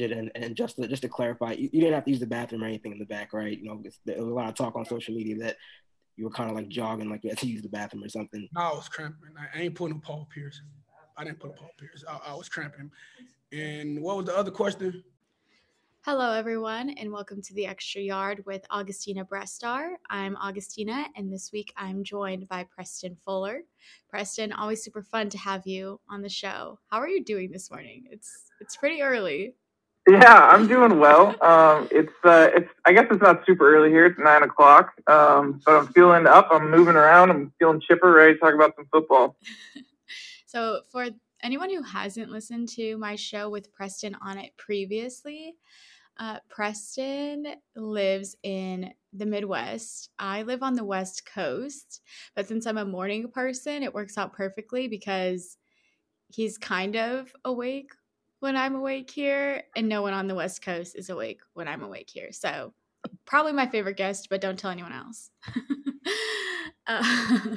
and, and just to, just to clarify, you, you, didn't have to use the bathroom or anything in the back, right? You know, there was a lot of talk on social media that you were kind of like jogging, like you had to use the bathroom or something. No, I was cramping. I ain't putting no Paul Pierce. I didn't put a Paul Pierce. I, I was cramping. And what was the other question? Hello, everyone, and welcome to the Extra Yard with Augustina Brestar. I'm Augustina, and this week I'm joined by Preston Fuller. Preston, always super fun to have you on the show. How are you doing this morning? It's it's pretty early. Yeah, I'm doing well. Um, it's uh, it's I guess it's not super early here. It's nine o'clock, um, but I'm feeling up. I'm moving around. I'm feeling chipper, ready to talk about some football. so for anyone who hasn't listened to my show with Preston on it previously, uh, Preston lives in the Midwest. I live on the West Coast, but since I'm a morning person, it works out perfectly because he's kind of awake when I'm awake here, and no one on the West Coast is awake when I'm awake here. So, probably my favorite guest, but don't tell anyone else. uh,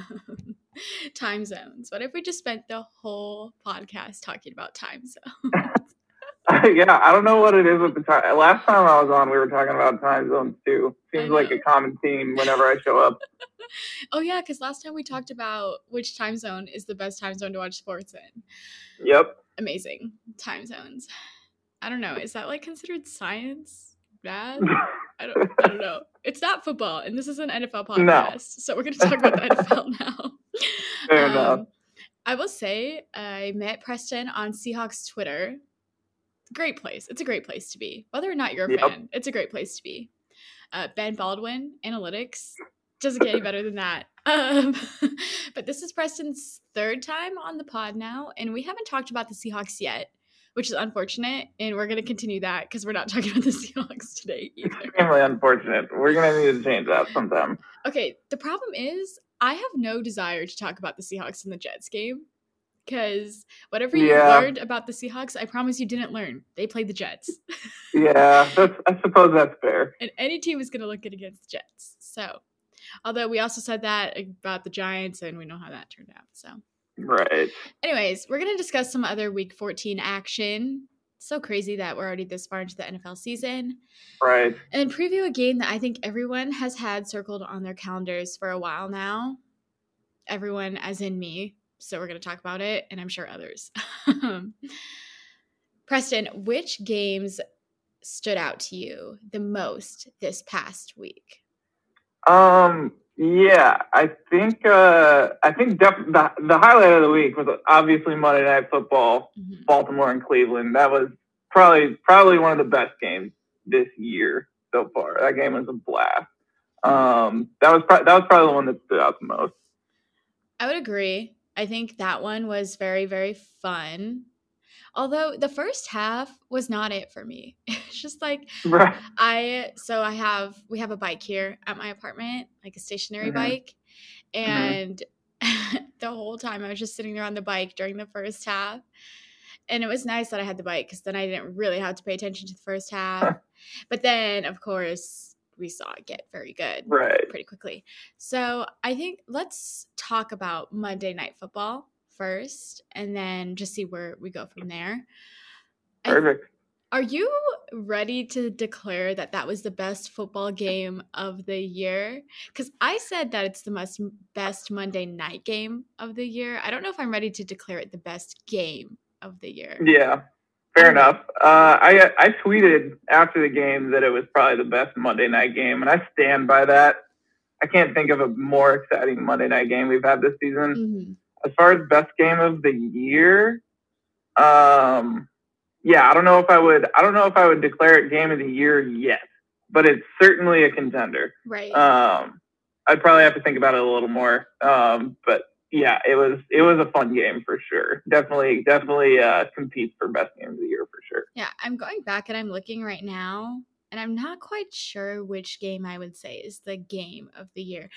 time zones. What if we just spent the whole podcast talking about time zones? yeah, I don't know what it is with the time. Last time I was on, we were talking about time zones too. Seems like a common theme whenever I show up. oh yeah, because last time we talked about which time zone is the best time zone to watch sports in. Yep. Amazing time zones. I don't know. Is that like considered science? Bad? I don't. I don't know. It's not football, and this is an NFL podcast, no. so we're going to talk about the NFL now. Fair um, enough. I will say I met Preston on Seahawks Twitter great place. It's a great place to be. Whether or not you're a yep. fan, it's a great place to be. Uh, ben Baldwin, analytics, doesn't get any better than that. Um, but this is Preston's third time on the pod now, and we haven't talked about the Seahawks yet, which is unfortunate. And we're going to continue that because we're not talking about the Seahawks today either. Extremely unfortunate. We're going to need to change that sometime. Okay. The problem is, I have no desire to talk about the Seahawks and the Jets game because whatever you yeah. learned about the Seahawks, I promise you didn't learn. They played the Jets. yeah, that's, I suppose that's fair. And any team is going to look good against the Jets. So, although we also said that about the Giants, and we know how that turned out. So, right. Anyways, we're going to discuss some other Week 14 action. So crazy that we're already this far into the NFL season. Right. And then preview a game that I think everyone has had circled on their calendars for a while now. Everyone, as in me, so we're going to talk about it, and I'm sure others. Preston, which games stood out to you the most this past week? Um, yeah, I think uh, I think def- the the highlight of the week was obviously Monday Night Football, mm-hmm. Baltimore and Cleveland. That was probably probably one of the best games this year so far. That game was a blast. Um, that was pro- that was probably the one that stood out the most. I would agree. I think that one was very, very fun. Although the first half was not it for me. It's just like right. I so I have we have a bike here at my apartment, like a stationary mm-hmm. bike. Mm-hmm. And mm-hmm. the whole time I was just sitting there on the bike during the first half. And it was nice that I had the bike because then I didn't really have to pay attention to the first half. but then, of course, we saw it get very good right. pretty quickly. So I think let's talk about Monday Night Football first, and then just see where we go from there. Perfect. are you ready to declare that that was the best football game of the year? Because I said that it's the most best Monday night game of the year. I don't know if I'm ready to declare it the best game of the year. Yeah, Fair enough. Uh, I I tweeted after the game that it was probably the best Monday night game, and I stand by that. I can't think of a more exciting Monday night game we've had this season. As far as best game of the year, um, yeah, I don't know if I would. I don't know if I would declare it game of the year yet, but it's certainly a contender. Right. Um, I'd probably have to think about it a little more. Um, but yeah, it was it was a fun game for sure. Definitely, definitely uh, competes for best game of the year for sure. Yeah, I'm going back and I'm looking right now, and I'm not quite sure which game I would say is the game of the year.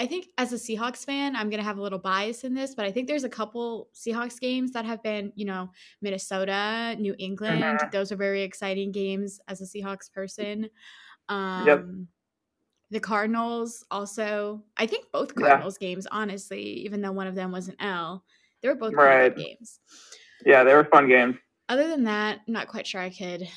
I think as a Seahawks fan, I'm gonna have a little bias in this, but I think there's a couple Seahawks games that have been, you know, Minnesota, New England. Mm-hmm. Those are very exciting games as a Seahawks person. Um, yep the Cardinals also, I think both Cardinals yeah. games, honestly, even though one of them was an L, they were both right. games. Yeah, they were fun games. Other than that, I'm not quite sure I could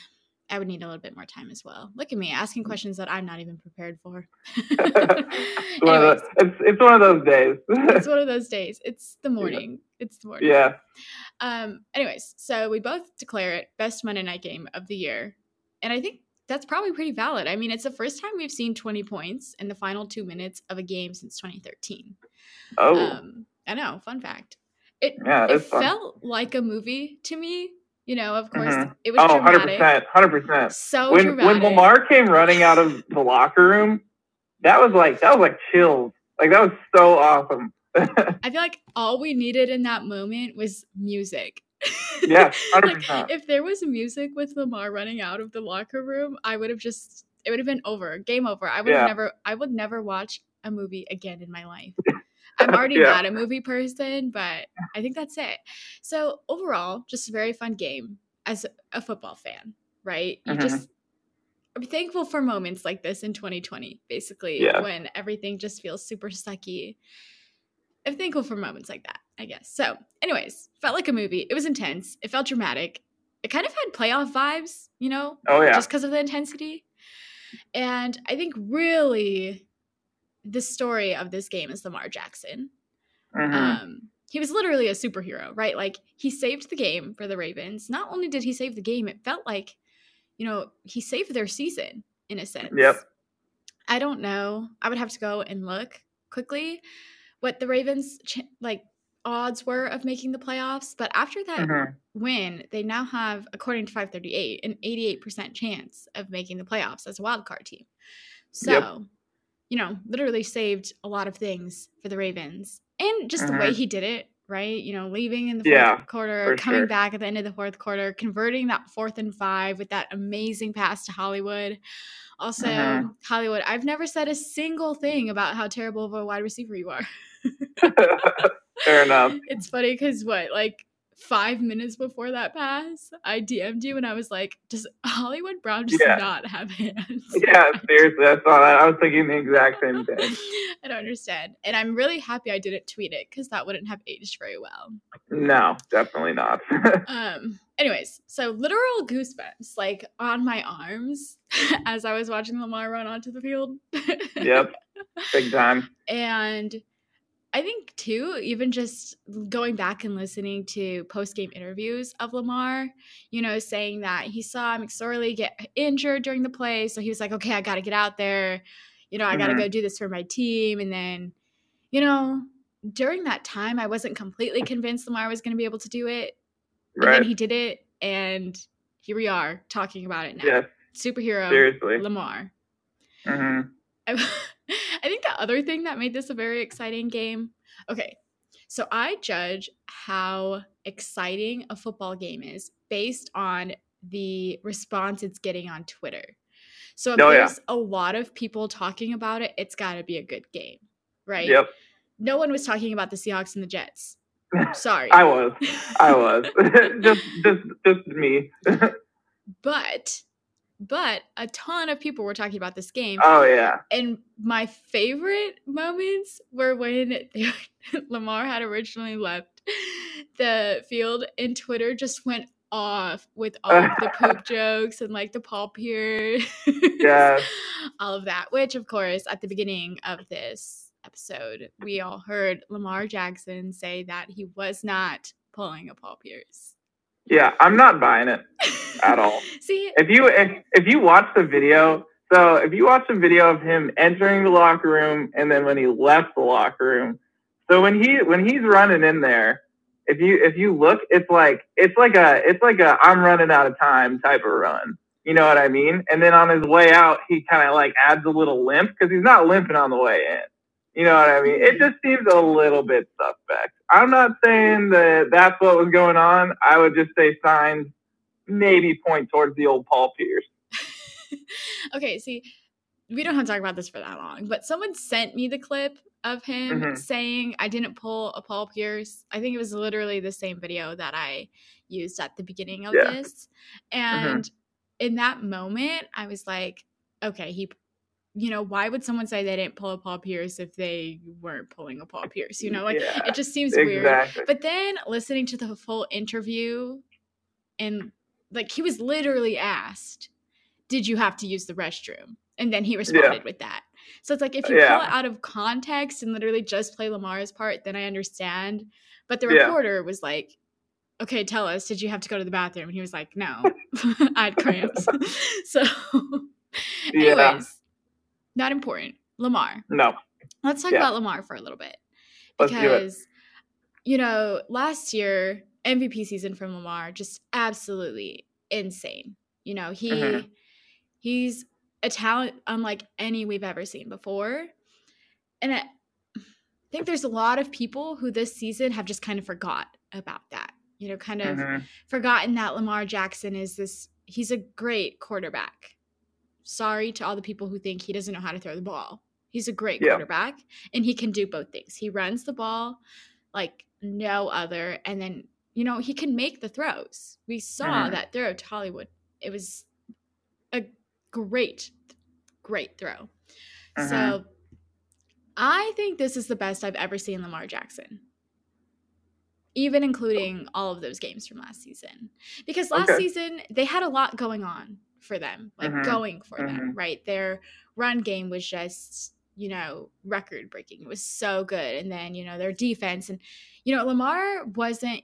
I would need a little bit more time as well. Look at me asking questions that I'm not even prepared for. it's, one of those, it's, it's one of those days. it's one of those days. It's the morning. Yeah. It's the morning. Yeah. Um. Anyways, so we both declare it best Monday night game of the year, and I think that's probably pretty valid. I mean, it's the first time we've seen 20 points in the final two minutes of a game since 2013. Oh. Um, I know. Fun fact. It, yeah, it felt like a movie to me. You know, of course, Mhm. it was Oh, dramatic. 100%. 100%. So when dramatic. when Lamar came running out of the locker room, that was like that was like chills. Like that was so awesome. I feel like all we needed in that moment was music. yeah, like, if there was music with Lamar running out of the locker room, I would have just it would have been over, game over. I would Yeah. have never I would never watch a movie again in my life. I'm already Yeah. not a movie person, but I think that's it. So overall, just a very fun game as a football fan, right? You Mhm. just I'm thankful for moments like this in 2020, basically, Yeah. when everything just feels super sucky. I'm thankful for moments like that, I guess. So, anyways, felt like a movie. It was intense. It felt dramatic. It kind of had playoff vibes, you know, Oh yeah. just because of the intensity. And I think really the story of this game is Lamar Jackson. Mhm. Um, he was literally a superhero, right? Like he saved the game for the Ravens. Not only did he save the game, it felt like, you know, he saved their season in a sense. Yep. I don't know. I would have to go and look quickly what the Ravens like odds were of making the playoffs, but after that Mhm. win, they now have, according to 538, an 88% chance of making the playoffs as a wild card team. So, Yep. You know, literally saved a lot of things for the Ravens. And just the way Mhm. he did it, right? You know, leaving in the fourth Yeah, quarter, coming sure. back at the end of the fourth quarter, converting that fourth and five with that amazing pass to Hollywood. Also, Mhm. Hollywood, I've never said a single thing about how terrible of a wide receiver you are. Fair enough. It's funny because what, like five minutes before that pass, I DM'd you and I was like, "Does Hollywood Brown just Yeah. not have hands?" Yeah, seriously, I saw that. I was thinking the exact same thing. I don't understand, and I'm really happy I didn't tweet it because that wouldn't have aged very well. No, definitely not. Um. Anyways, so literal goosebumps like on my arms as I was watching Lamar run onto the field. yep, big time. And I think too, even just going back and listening to post game interviews of Lamar, you know, saying that he saw McSorley get injured during the play, so he was like, "Okay, I got to get out there. You know, I got to Mhm. go do this for my team." And then, you know, during that time, I wasn't completely convinced Lamar was going to be able to do it, and Right. then he did it, and here we are talking about it now. Yes, Superhero seriously. Lamar. hmm I, think the other thing that made this a very exciting game. Okay, so I judge how exciting a football game is based on the response it's getting on Twitter. So if Oh, yeah. there's a lot of people talking about it, it's got to be a good game, right? Yep. No one was talking about the Seahawks and the Jets. Sorry. I was. I was. just, just, just me. but but a ton of people were talking about this game. oh yeah. And my favorite moments were when they, Lamar had originally left the field and Twitter just went off with all of the poop jokes and like the Paul Pierce. Yeah. All of that, which of course at the beginning of this episode, we all heard Lamar Jackson say that he was not pulling a Paul Pierce. Yeah, I'm not buying it at all. See, If you if, if you watch the video, so if you watch the video of him entering the locker room and then when he left the locker room, so when he when he's running in there, if you if you look, it's like it's like a it's like a I'm running out of time type of run. You know what I mean? And then on his way out, he kind of like adds a little limp because he's not limping on the way in. You know what I mean? It just seems a little bit suspect. I'm not saying that that's what was going on. I would just say signs maybe point towards the old Paul Pierce. okay, see, we don't have to talk about this for that long, but someone sent me the clip of him Mhm. saying I didn't pull a Paul Pierce. I think it was literally the same video that I used at the beginning of Yeah. this. And in that moment, I was like, okay, he you know, why would someone say they didn't pull a Paul Pierce if they weren't pulling a Paul Pierce? You know, like Yeah, it just seems weird. But then listening to the full interview and like he was literally asked, did you have to use the restroom? And then he responded yeah. with that. So it's like if you yeah. pull it out of context and literally just play Lamar's part, then I understand. But the reporter was like, okay, tell us, did you have to go to the bathroom? And he was like, no, I had cramps. so, anyways. Not important. Lamar. No. Let's talk about Lamar for a little bit. Because, you know, last year, MVP season from Lamar, just absolutely insane. You know, he mm-hmm. he's a talent unlike any we've ever seen before. And I think there's a lot of people who this season have just kind of forgot about that. You know, kind of mm-hmm. forgotten that Lamar Jackson is this he's a great quarterback. Sorry to all the people who think he doesn't know how to throw the ball. He's a great yeah. quarterback and he can do both things. He runs the ball like no other and then you know, he can make the throws. We saw mm-hmm. that throw to Hollywood. It was a great, great throw. Mm-hmm. So I think this is the best I've ever seen Lamar Jackson. Even including all of those games from last season. Because last okay. season, they had a lot going on for them, like mm-hmm. going for them, mm-hmm. right? Their run game was just, you know, record breaking. It was so good. And then, you know, their defense. And, you know, Lamar wasn't,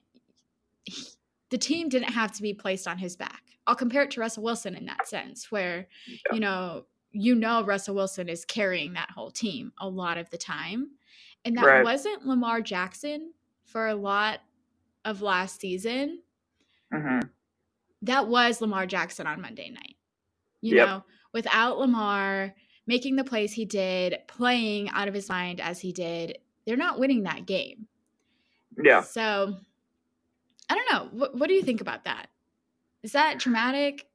he, the team didn't have to be placed on his back. I'll compare it to Russell Wilson in that sense, where yeah. you know you know Russell Wilson is carrying that whole team a lot of the time, and that right. wasn't Lamar Jackson for a lot of last season. Mm-hmm. That was Lamar Jackson on Monday night. You yep. know, without Lamar making the plays he did, playing out of his mind as he did, they're not winning that game. Yeah. So I don't know. What, what do you think about that? Is that traumatic?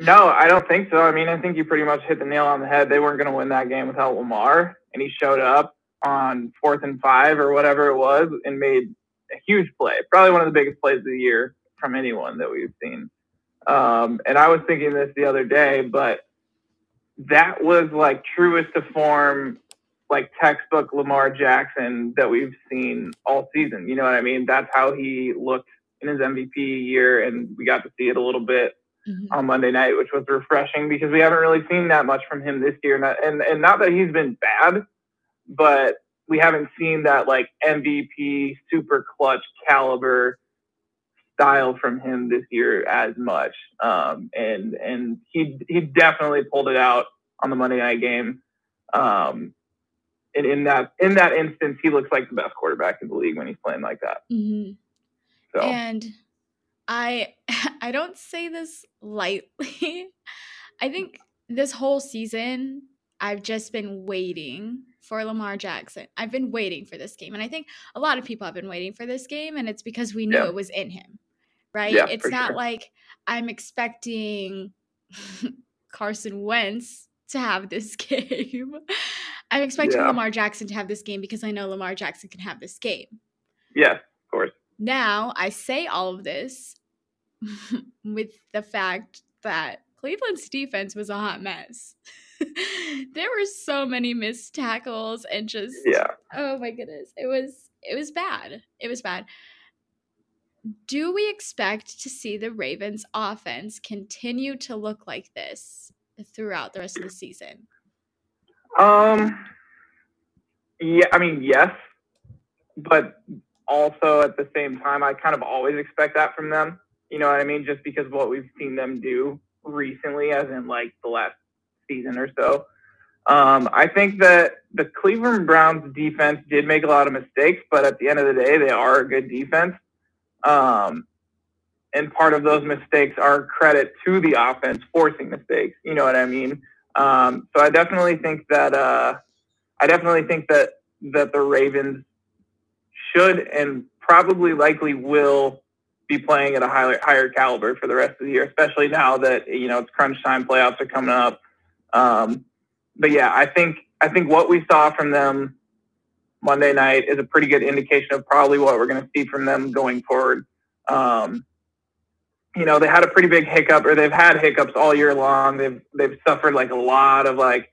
no, I don't think so. I mean, I think you pretty much hit the nail on the head. They weren't going to win that game without Lamar, and he showed up on fourth and five or whatever it was and made a huge play. Probably one of the biggest plays of the year from anyone that we've seen. Um, and I was thinking this the other day, but that was like truest to form, like textbook Lamar Jackson that we've seen all season. You know what I mean? That's how he looked in his MVP year, and we got to see it a little bit mm-hmm. on Monday night, which was refreshing because we haven't really seen that much from him this year. And and, and not that he's been bad, but we haven't seen that like MVP super clutch caliber style from him this year as much. Um, and and he he definitely pulled it out on the Monday night game. Um, and in that in that instance, he looks like the best quarterback in the league when he's playing like that. Mm-hmm. So. And I I don't say this lightly. I think this whole season I've just been waiting for Lamar Jackson. I've been waiting for this game. And I think a lot of people have been waiting for this game and it's because we knew yeah. it was in him. Right? Yeah, it's not sure. like I'm expecting Carson Wentz to have this game. I'm expecting yeah. Lamar Jackson to have this game because I know Lamar Jackson can have this game. Yeah, of course. Now, I say all of this with the fact that Cleveland's defense was a hot mess. there were so many missed tackles and just yeah. Oh my goodness. It was it was bad. It was bad. Do we expect to see the Ravens offense continue to look like this throughout the rest of the season? Um yeah, I mean yes. But also at the same time, I kind of always expect that from them. You know what I mean? Just because what we've seen them do recently, as in like the last season or so. Um, I think that the Cleveland Browns defense did make a lot of mistakes, but at the end of the day, they are a good defense. Um, and part of those mistakes are credit to the offense forcing mistakes. You know what I mean? Um, so I definitely think that uh, I definitely think that that the Ravens should and probably likely will be playing at a higher higher caliber for the rest of the year, especially now that you know it's crunch time. Playoffs are coming up. Um, but yeah, I think I think what we saw from them Monday night is a pretty good indication of probably what we're going to see from them going forward. Um, you know, they had a pretty big hiccup, or they've had hiccups all year long. They've they've suffered like a lot of like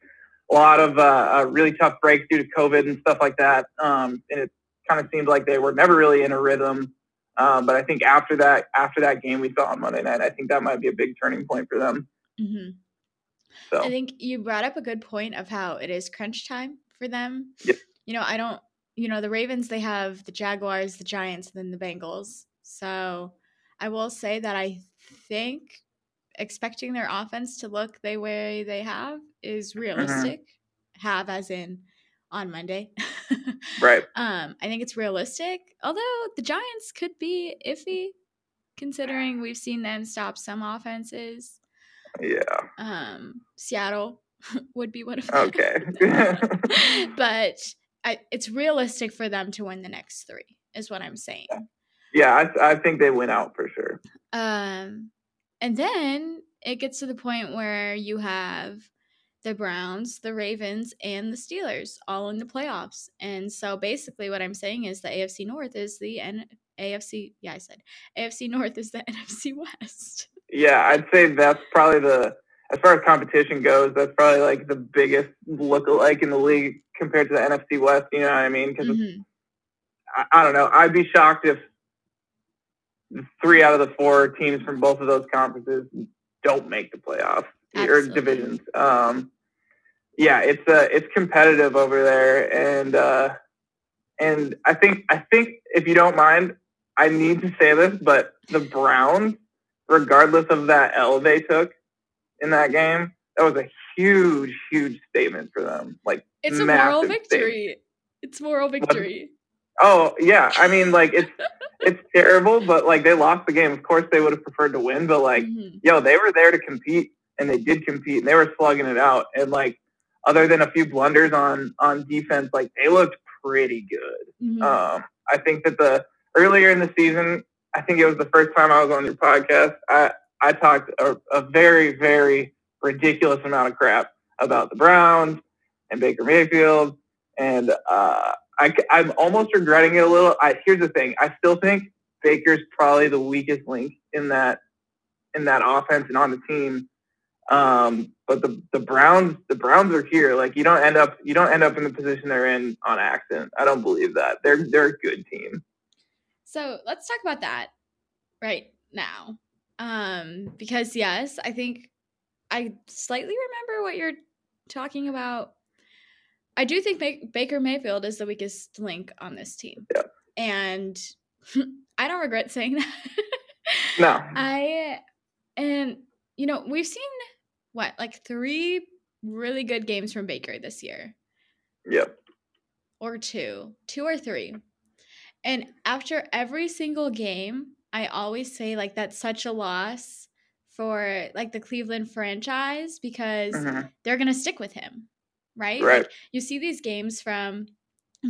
a lot of uh, really tough breaks due to COVID and stuff like that. Um, and it kind of seemed like they were never really in a rhythm. Um, but I think after that, after that game we saw on Monday night, I think that might be a big turning point for them. Mm-hmm. So I think you brought up a good point of how it is crunch time for them. Yep. You know, I don't, you know, the Ravens, they have the Jaguars, the Giants, and then the Bengals. So I will say that I think expecting their offense to look the way they have is realistic. Have as in on Monday. right. Um, I think it's realistic. Although the Giants could be iffy, considering we've seen them stop some offenses. Yeah. Um, Seattle would be one of them. Okay. but I, it's realistic for them to win the next three, is what I'm saying. yeah, I, I think they win out for sure. Um, and then it gets to the point where you have the Browns, the Ravens, and the Steelers all in the playoffs. And so basically, what I'm saying is the AFC North is the N- AFC. Yeah, I said AFC North is the NFC West. Yeah, I'd say that's probably the as far as competition goes, that's probably like the biggest look-alike in the league compared to the NFC West. You know what I mean? Because Mhm. I, I don't know. I'd be shocked if three out of the four teams from both of those conferences don't make the playoffs or divisions. Um, yeah, it's uh, it's competitive over there, and uh, and I think I think if you don't mind, I need to say this, but the Browns, regardless of that L they took in that game, that was a huge, huge statement for them. Like, It's a moral victory. It's moral victory. oh yeah, I mean, like it's it's terrible, but like they lost the game. Of course, they would have preferred to win, but like Mhm. yo, they were there to compete and they did compete and they were slugging it out. And like, other than a few blunders on on defense, like they looked pretty good. Mhm. Um, I think that the earlier in the season, I think it was the first time I was on your podcast. I I talked a, a very very ridiculous amount of crap about the Browns and Baker Mayfield, and uh, I I'm almost regretting it a little. I here's the thing: I still think Baker's probably the weakest link in that in that offense and on the team. Um, but the the Browns the Browns are here. Like you don't end up you don't end up in the position they're in on accident. I don't believe that. They're they're a good team. So let's talk about that right now. Um, because yes, I think I slightly remember what you're talking about. I do think Ba- Baker Mayfield is the weakest link on this team. Yeah. And I don't regret saying that. No. I and you know, we've seen what, like three really good games from Baker this year Yep. or two, two or three. And after every single game, I always say like that's such a loss for like the Cleveland franchise because Mhm. they're going to stick with him, right? Right. Like, you see these games from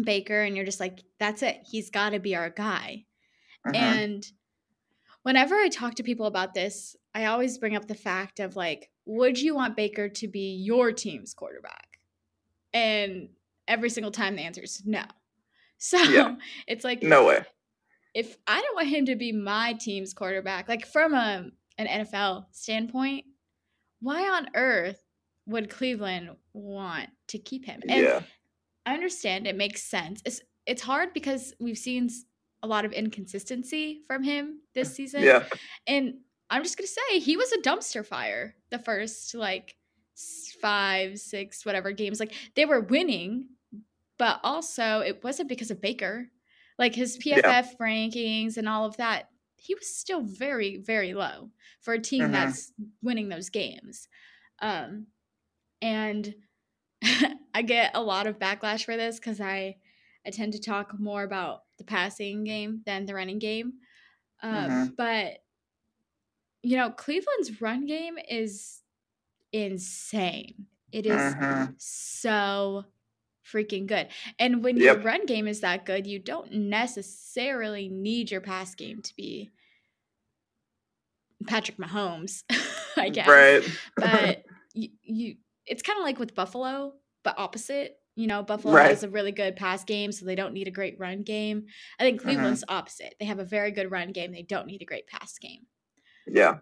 Baker and you're just like that's it. He's got to be our guy. Mhm. And whenever I talk to people about this, I always bring up the fact of like, would you want Baker to be your team's quarterback? And every single time the answer is no. So Yeah. it's like, no way. If I don't want him to be my team's quarterback, like from a, an NFL standpoint, why on earth would Cleveland want to keep him? And yeah. I understand it makes sense. It's it's hard because we've seen a lot of inconsistency from him this season. Yeah. And I'm just gonna say he was a dumpster fire the first like five, six, whatever games. Like they were winning, but also it wasn't because of Baker. Like his PFF rankings and all of that, he was still very, very low for a team Mhm. that's winning those games. Um, and I get a lot of backlash for this because I I tend to talk more about the passing game than the running game. Um, Mhm. But you know, Cleveland's run game is insane. It is Mhm. so freaking good. And when your run game is that good, you don't necessarily need your pass game to be Patrick Mahomes, I guess Right. but you, you it's kind of like with Buffalo, but opposite. You know, Buffalo Right. has a really good pass game, so they don't need a great run game. I think Mm-hmm. Cleveland's opposite. They have a very good run game. They don't need a great pass game. yeah.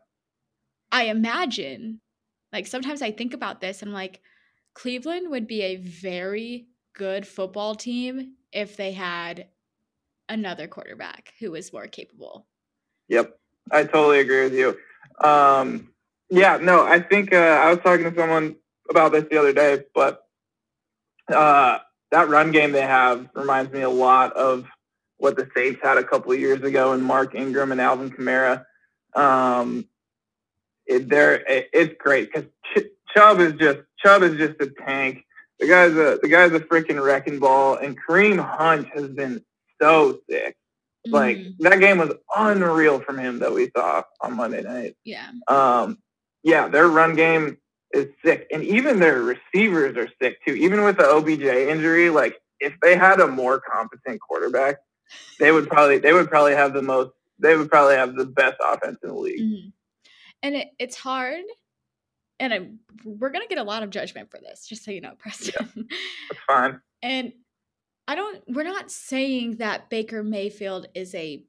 I imagine, like sometimes I think about this and I'm like, Cleveland would be a very good football team if they had another quarterback who was more capable. Yep. I totally agree with you. Um, Yeah, no, I think uh, I was talking to someone about this the other day, but uh, that run game they have reminds me a lot of what the Saints had a couple of years ago and Mark Ingram and Alvin Kamara. Um, it, it, it's great because Ch- Chubb is just Chubb is just a tank. The guy's a the guy's a freaking wrecking ball, and Kareem Hunt has been so sick. Like Mhm. that game was unreal from him that we saw on Monday night. yeah. Um, yeah, their run game is sick, and even their receivers are sick too. Even with the OBJ injury, like if they had a more competent quarterback, they would probably they would probably have the most. They would probably have the best offense in the league. Mhm. And it, it's hard. And I, we're going to get a lot of judgment for this, just so you know, Preston. That's fine. And I don't, we're not saying that Baker Mayfield is a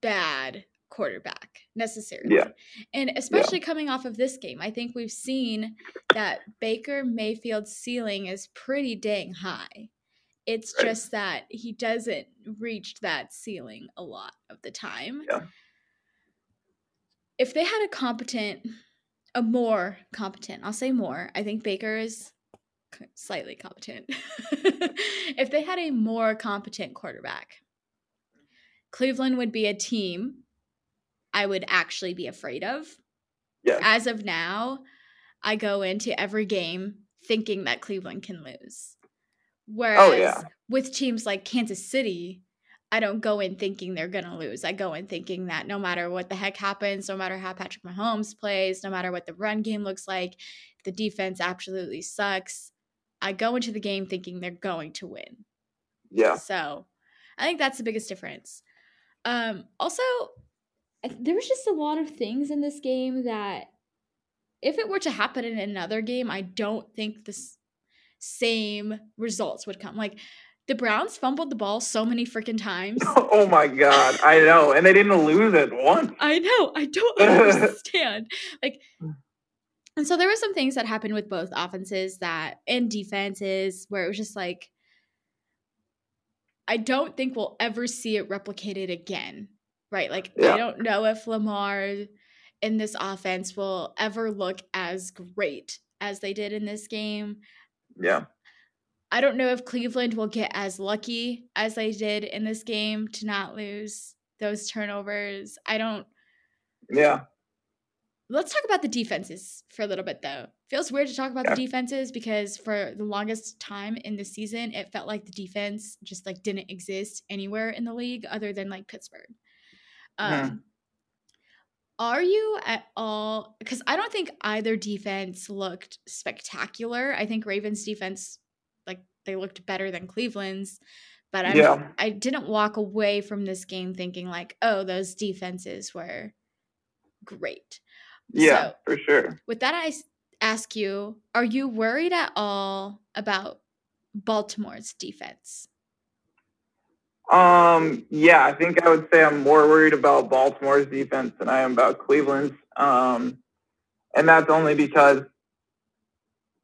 bad quarterback necessarily. Yeah. And especially coming off of this game, I think we've seen that Baker Mayfield's ceiling is pretty dang high. It's Right. just that he doesn't reach that ceiling a lot of the time. Yeah. If they had a competent, a more competent, I'll say more, I think Baker is slightly competent. if they had a more competent quarterback, Cleveland would be a team I would actually be afraid of. Yeah. As of now, I go into every game thinking that Cleveland can lose. Oh, Whereas Oh, yeah. with teams like Kansas City, I don't go in thinking they're going to lose. I go in thinking that no matter what the heck happens, no matter how Patrick Mahomes plays, no matter what the run game looks like, the defense absolutely sucks, I go into the game thinking they're going to win. Yeah. So I think that's the biggest difference. Um, also, there was just a lot of things in this game that, if it were to happen in another game, I don't think the same results would come. Like the Browns fumbled the ball so many freaking times. Oh my god, I know, and they didn't lose it once. I know. I don't understand. Like, and so there were some things that happened with both offenses that and defenses where it was just like, I don't think we'll ever see it replicated again. Right? Like, Yeah. I don't know if Lamar in this offense will ever look as great as they did in this game. Yeah. I don't know if Cleveland will get as lucky as they did in this game to not lose those turnovers. I don't Yeah. Let's talk about the defenses for a little bit though. Feels weird to talk about Yeah. the defenses because for the longest time in the season, it felt like the defense just like didn't exist anywhere in the league other than like Pittsburgh. Um, Mhm. Are you at all? Because I don't think either defense looked spectacular. I think Ravens defense, they looked better than Cleveland's, but I Yeah. I didn't walk away from this game thinking like, oh, those defenses were great. Yeah, So- for sure. With that, I ask you: Are you worried at all about Baltimore's defense? Um, yeah, I think I would say I'm more worried about Baltimore's defense than I am about Cleveland's. Um, and that's only because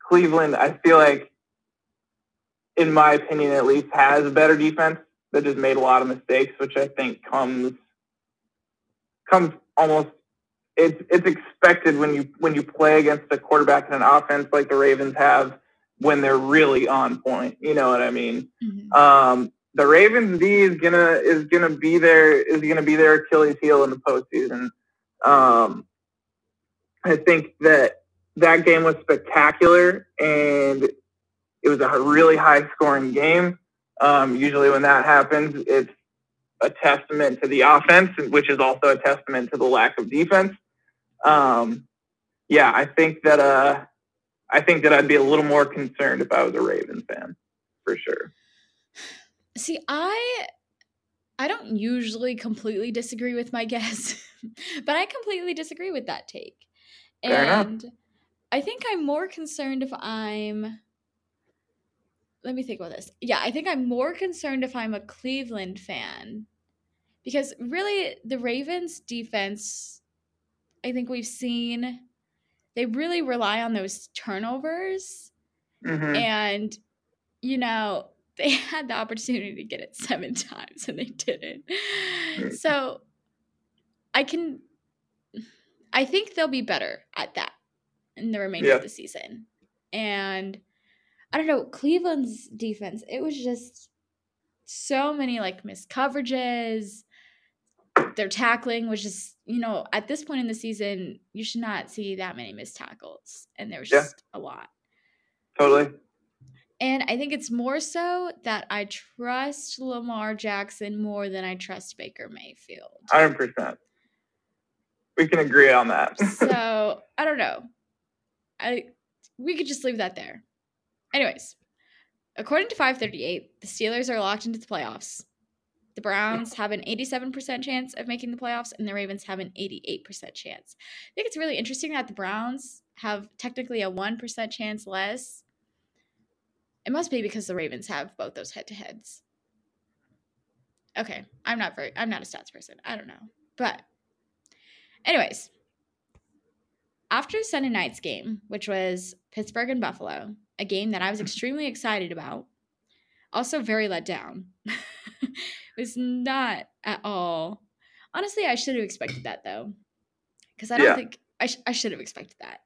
Cleveland, I feel like, in my opinion at least, has a better defense that just made a lot of mistakes, which I think comes comes almost it's it's expected when you when you play against a quarterback and an offense like the Ravens have when they're really on point. You know what I mean? Mhm. Um, the Ravens D is gonna is gonna be there is gonna be their Achilles heel in the postseason. Um, I think that that game was spectacular and it was a really high scoring game. Um, usually when that happens, it's a testament to the offense, which is also a testament to the lack of defense. Um, yeah, I think that uh, I think that I'd be a little more concerned if I was a Ravens fan, for sure. See, I I don't usually completely disagree with my guess, but I completely disagree with that take. Fair enough. and I think I'm more concerned if I'm let me think about this. Yeah, I think I'm more concerned if I'm a Cleveland fan because really the Ravens defense I think we've seen they really rely on those turnovers Mhm. and you know they had the opportunity to get it seven times and they didn't so i can i think they'll be better at that in the remainder Yeah. of the season. And I don't know, Cleveland's defense, it was just so many like missed coverages. Their tackling was just, you know, at this point in the season, you should not see that many missed tackles. And there was Yeah. just a lot. Totally. And I think it's more so that I trust Lamar Jackson more than I trust Baker Mayfield. Hundred percent. We can agree on that. so I don't know. I we could just leave that there. Anyways, according to 538, the Steelers are locked into the playoffs. The Browns have an 87% chance of making the playoffs, and the Ravens have an 88% chance. I think it's really interesting that the Browns have technically a 1% chance less. It must be because the Ravens have both those head to heads. Okay, I'm not very I'm not a stats person. I don't know. But anyways, after Sunday night's game, which was Pittsburgh and Buffalo, a game that I was extremely excited about, also very let down. it was not at all. Honestly, I should have expected that though, because I don't Yeah. think I, sh- I should have expected that.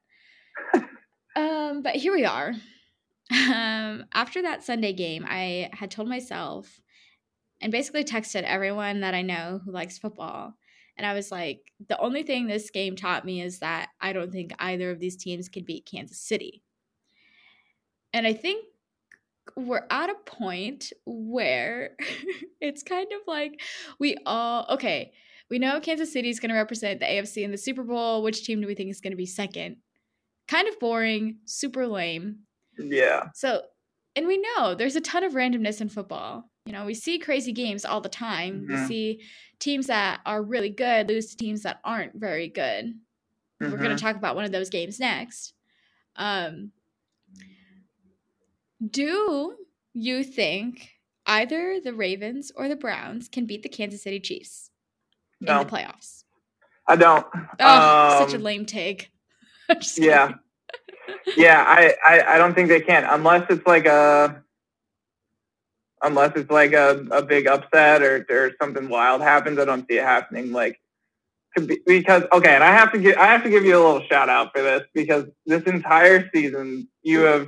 um, but here we are. Um, after that Sunday game, I had told myself and basically texted everyone that I know who likes football. And I was like, the only thing this game taught me is that I don't think either of these teams can beat Kansas City. And I think we're at a point where it's kind of like we all, okay, we know Kansas City is going to represent the AFC in the Super Bowl. Which team do we think is going to be second? Kind of boring, super lame. yeah. So, and we know there's a ton of randomness in football. You know, we see crazy games all the time. We Mhm. see teams that are really good lose to teams that aren't very good. We're going to talk about one of those games next. Um, do you think either the Ravens or the Browns can beat the Kansas City Chiefs No, in the playoffs? I don't. Oh, such a Um, lame take. Yeah. yeah, I, I, I don't think they can unless it's like a unless it's like a, a big upset or, or something wild happens. I don't see it happening. Like be- because okay, and I have to give I have to give you a little shout out for this because this entire season you have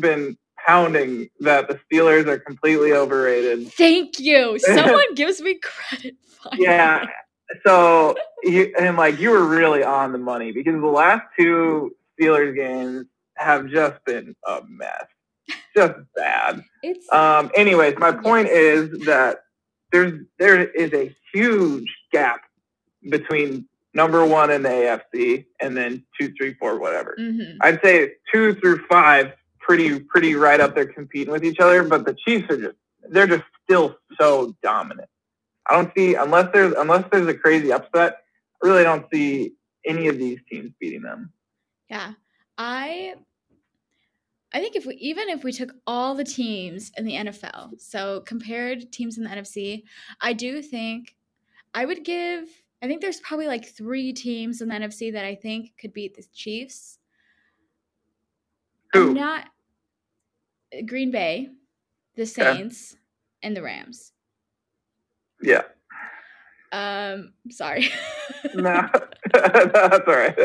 been pounding that the Steelers are completely overrated. Thank you. Someone gives me credit. Finally. Yeah. So you, and like you were really on the money because the last two Steelers games have just been a mess, just bad. It's Um. Anyways, my point is that there's there is a huge gap between number one in the AFC and then two, three, four, whatever. mhm. I'd say two through five, pretty pretty right up there competing with each other. But the Chiefs are just they're just still so dominant. I don't see unless there's unless there's a crazy upset. I really don't see any of these teams beating them. Yeah. I I think if we even if we took all the teams in the NFL, so compared teams in the NFC, I do think I would give I think there's probably like 3 teams in the NFC that I think could beat the Chiefs. Who? I'm not Green Bay, the Saints, and the Rams. Yeah. Um sorry. No, that's all right.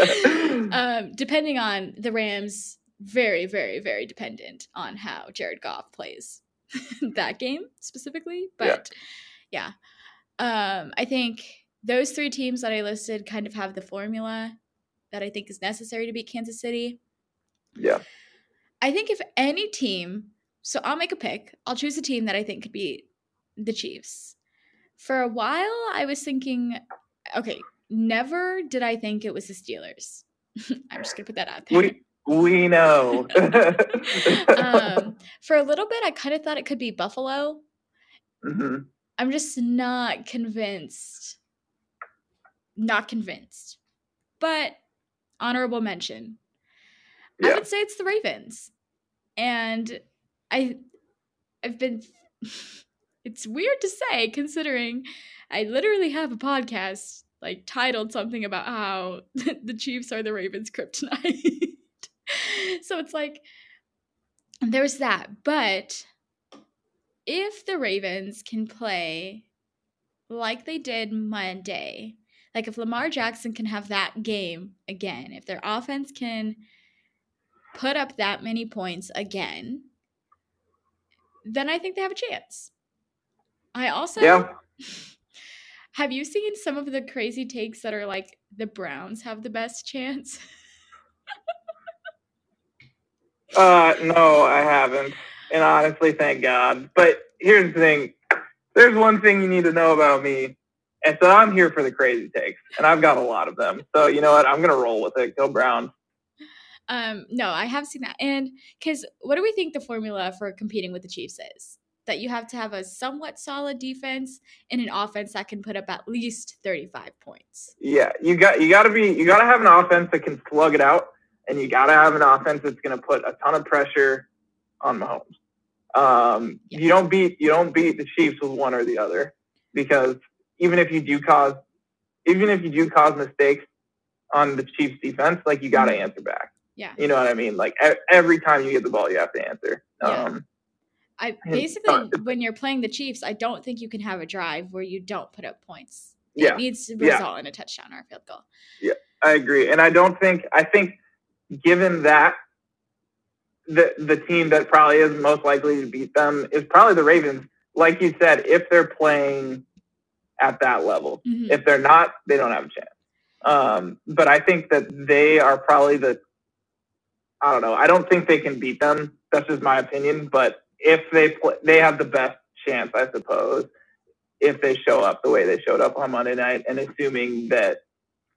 um, depending on the Rams, very, very, very dependent on how Jared Goff plays that game specifically. Yeah. But yeah, Um, I think those three teams that I listed kind of have the formula that I think is necessary to beat Kansas City. yeah. I think if any team, so I'll make a pick. I'll choose a team that I think could be the Chiefs. For a while, I was thinking, okay, never did I think it was the Steelers. I'm just gonna put that out there. We we know. um, for a little bit, I kind of thought it could be Buffalo. Mhm. I'm just not convinced. Not convinced. But honorable mention. I would say it's the Ravens. And I I've been it's weird to say considering I literally have a podcast like titled something about how the Chiefs are the Ravens kryptonite. so it's like there's that, but if the Ravens can play like they did Monday, like if Lamar Jackson can have that game again, if their offense can put up that many points again, then I think they have a chance. I also Yeah. have you seen some of the crazy takes that are like the Browns have the best chance? Uh, no, I haven't. And honestly, thank God. But here's the thing. There's one thing you need to know about me. And so I'm here for the crazy takes. And I've got a lot of them. So you know what? I'm going to roll with it. Go Browns. Um, no, I have seen that. And because what do we think the formula for competing with the Chiefs is? That you have to have a somewhat solid defense and an offense that can put up at least 35 points. Yeah, you got you got to be you got to have an offense that can slug it out, and you got to have an offense that's going to put a ton of pressure on Mahomes. Um, Yeah. You don't beat you don't beat the Chiefs with one or the other because even if you do cause even if you do cause mistakes on the Chiefs defense, like you got to answer back. Yeah. You know what I mean? Like every time you get the ball, you have to answer. Yeah. Um, I basically uh, when you're playing the Chiefs, I don't think you can have a drive where you don't put up points. Yeah. It needs to Yeah. result in a touchdown or a field goal. Yeah, I agree, and I don't think I think given that the the team that probably is most likely to beat them is probably the Ravens. Like you said, if they're playing at that level, Mhm. if they're not, they don't have a chance. Um, but I think that they are probably the. I don't know. I don't think they can beat them. That's just my opinion. But if they play, they have the best chance, I suppose, if they show up the way they showed up on Monday night, and assuming that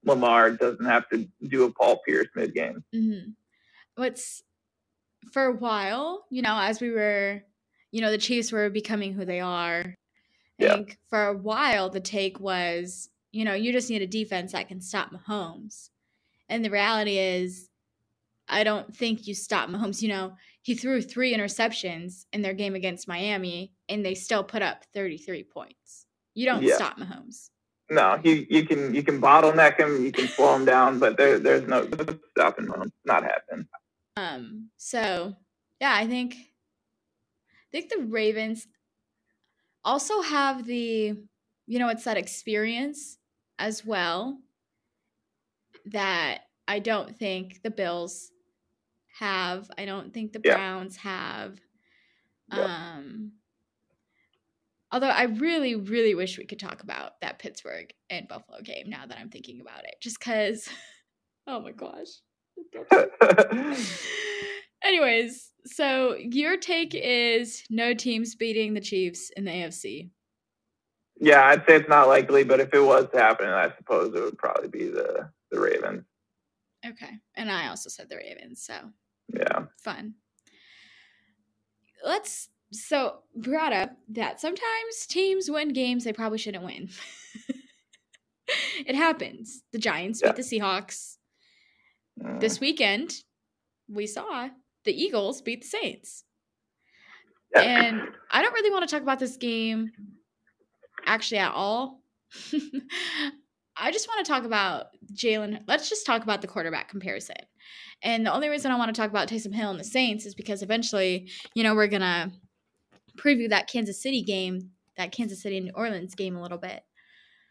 Lamar doesn't have to do a Paul Pierce mid game. hmm What's for a while, you know, as we were, you know, the Chiefs were becoming who they are. I Yeah. think for a while the take was, you know, you just need a defense that can stop Mahomes. And the reality is, I don't think you stop Mahomes. You know, he threw three interceptions in their game against Miami, and they still put up 33 points. You don't Yeah. stop Mahomes. No, you you can you can bottleneck him, you can slow him down, but there there's no stopping him. Not happening. Um, so yeah, I think I think the Ravens also have the you know, it's that experience as well that I don't think the Bills have. I don't think the Yeah. Browns have. Yeah. Um although I really, really wish we could talk about that Pittsburgh and Buffalo game now that I'm thinking about it. Just cause oh my gosh. Anyways, so your take is no teams beating the Chiefs in the AFC. yeah, I'd say it's not likely, but if it was to happen, I suppose it would probably be the the Ravens. Okay. And I also said the Ravens, so Yeah. fun. Let's so brought up that sometimes teams win games they probably shouldn't win. it happens. The Giants Yeah. beat the Seahawks. Mm. This weekend, we saw the Eagles beat the Saints. Yeah. And I don't really want to talk about this game actually at all. I just want to talk about Jalen. Let's just talk about the quarterback comparison. And the only reason I want to talk about Taysom Hill and the Saints is because eventually, you know, we're going to preview that Kansas City game, that Kansas City and New Orleans game a little bit.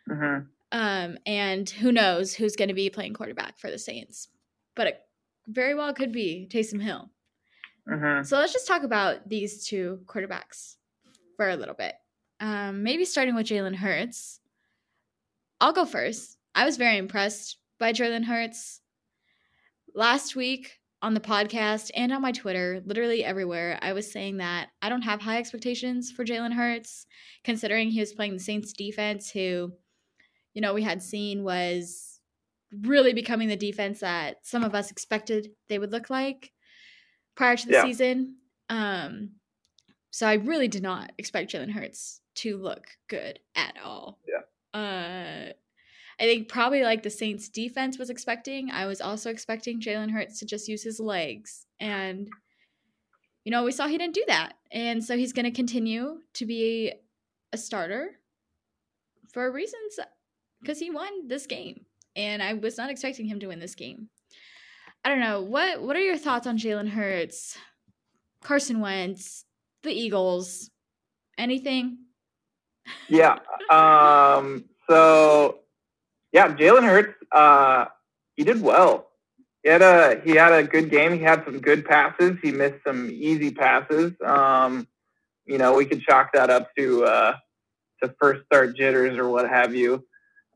Mhm. Um, and who knows who's going to be playing quarterback for the Saints. But it very well could be Taysom Hill. Mhm. So let's just talk about these two quarterbacks for a little bit. Um, maybe starting with Jalen Hurts. I'll go first. I was very impressed by Jalen Hurts. Last week on the podcast and on my Twitter, literally everywhere, I was saying that I don't have high expectations for Jalen Hurts, considering he was playing the Saints defense, who, you know, we had seen was really becoming the defense that some of us expected they would look like prior to the Yeah. season. Um, so I really did not expect Jalen Hurts to look good at all. Yeah. Uh, I think probably like the Saints defense was expecting. I was also expecting Jalen Hurts to just use his legs. And, you know, we saw he didn't do that. And so he's going to continue to be a starter for reasons because he won this game. And I was not expecting him to win this game. I don't know. What what are your thoughts on Jalen Hurts, Carson Wentz, the Eagles? Anything? Yeah. Um, so, yeah, Jalen Hurts, uh, he did well. he had a he had a good game. He had some good passes. He missed some easy passes. Um, you know, we could chalk that up to uh, to first start jitters or what have you.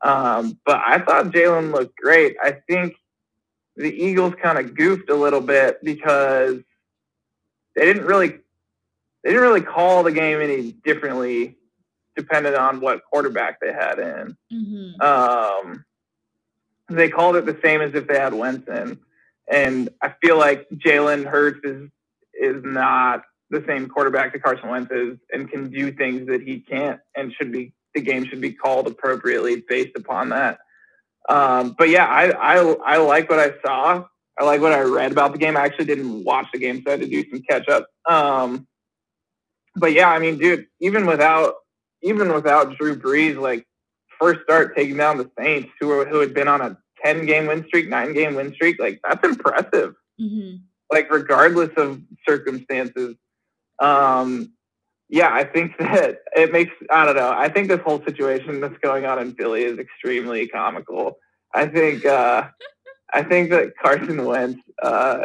Um, but I thought Jalen looked great. I think the Eagles kind of goofed a little bit because they didn't really they didn't really call the game any differently depending on what quarterback they had in. Mm-hmm. Um, they called it the same as if they had Wentz in, and I feel like Jalen Hurts is is not the same quarterback that Carson Wentz is, and can do things that he can't, and should be the game should be called appropriately based upon that. Um, but yeah, I, I I like what I saw. I like what I read about the game. I actually didn't watch the game, so I had to do some catch up. Um, but yeah, I mean, dude, even without even without Drew Brees, like first start taking down the Saints, who were, who had been on a ten game win streak, nine game win streak, like that's impressive. Mm-hmm. Like regardless of circumstances. Um, yeah, I think that it makes I don't know. I think this whole situation that's going on in Philly is extremely comical. I think uh, I think that Carson Wentz uh,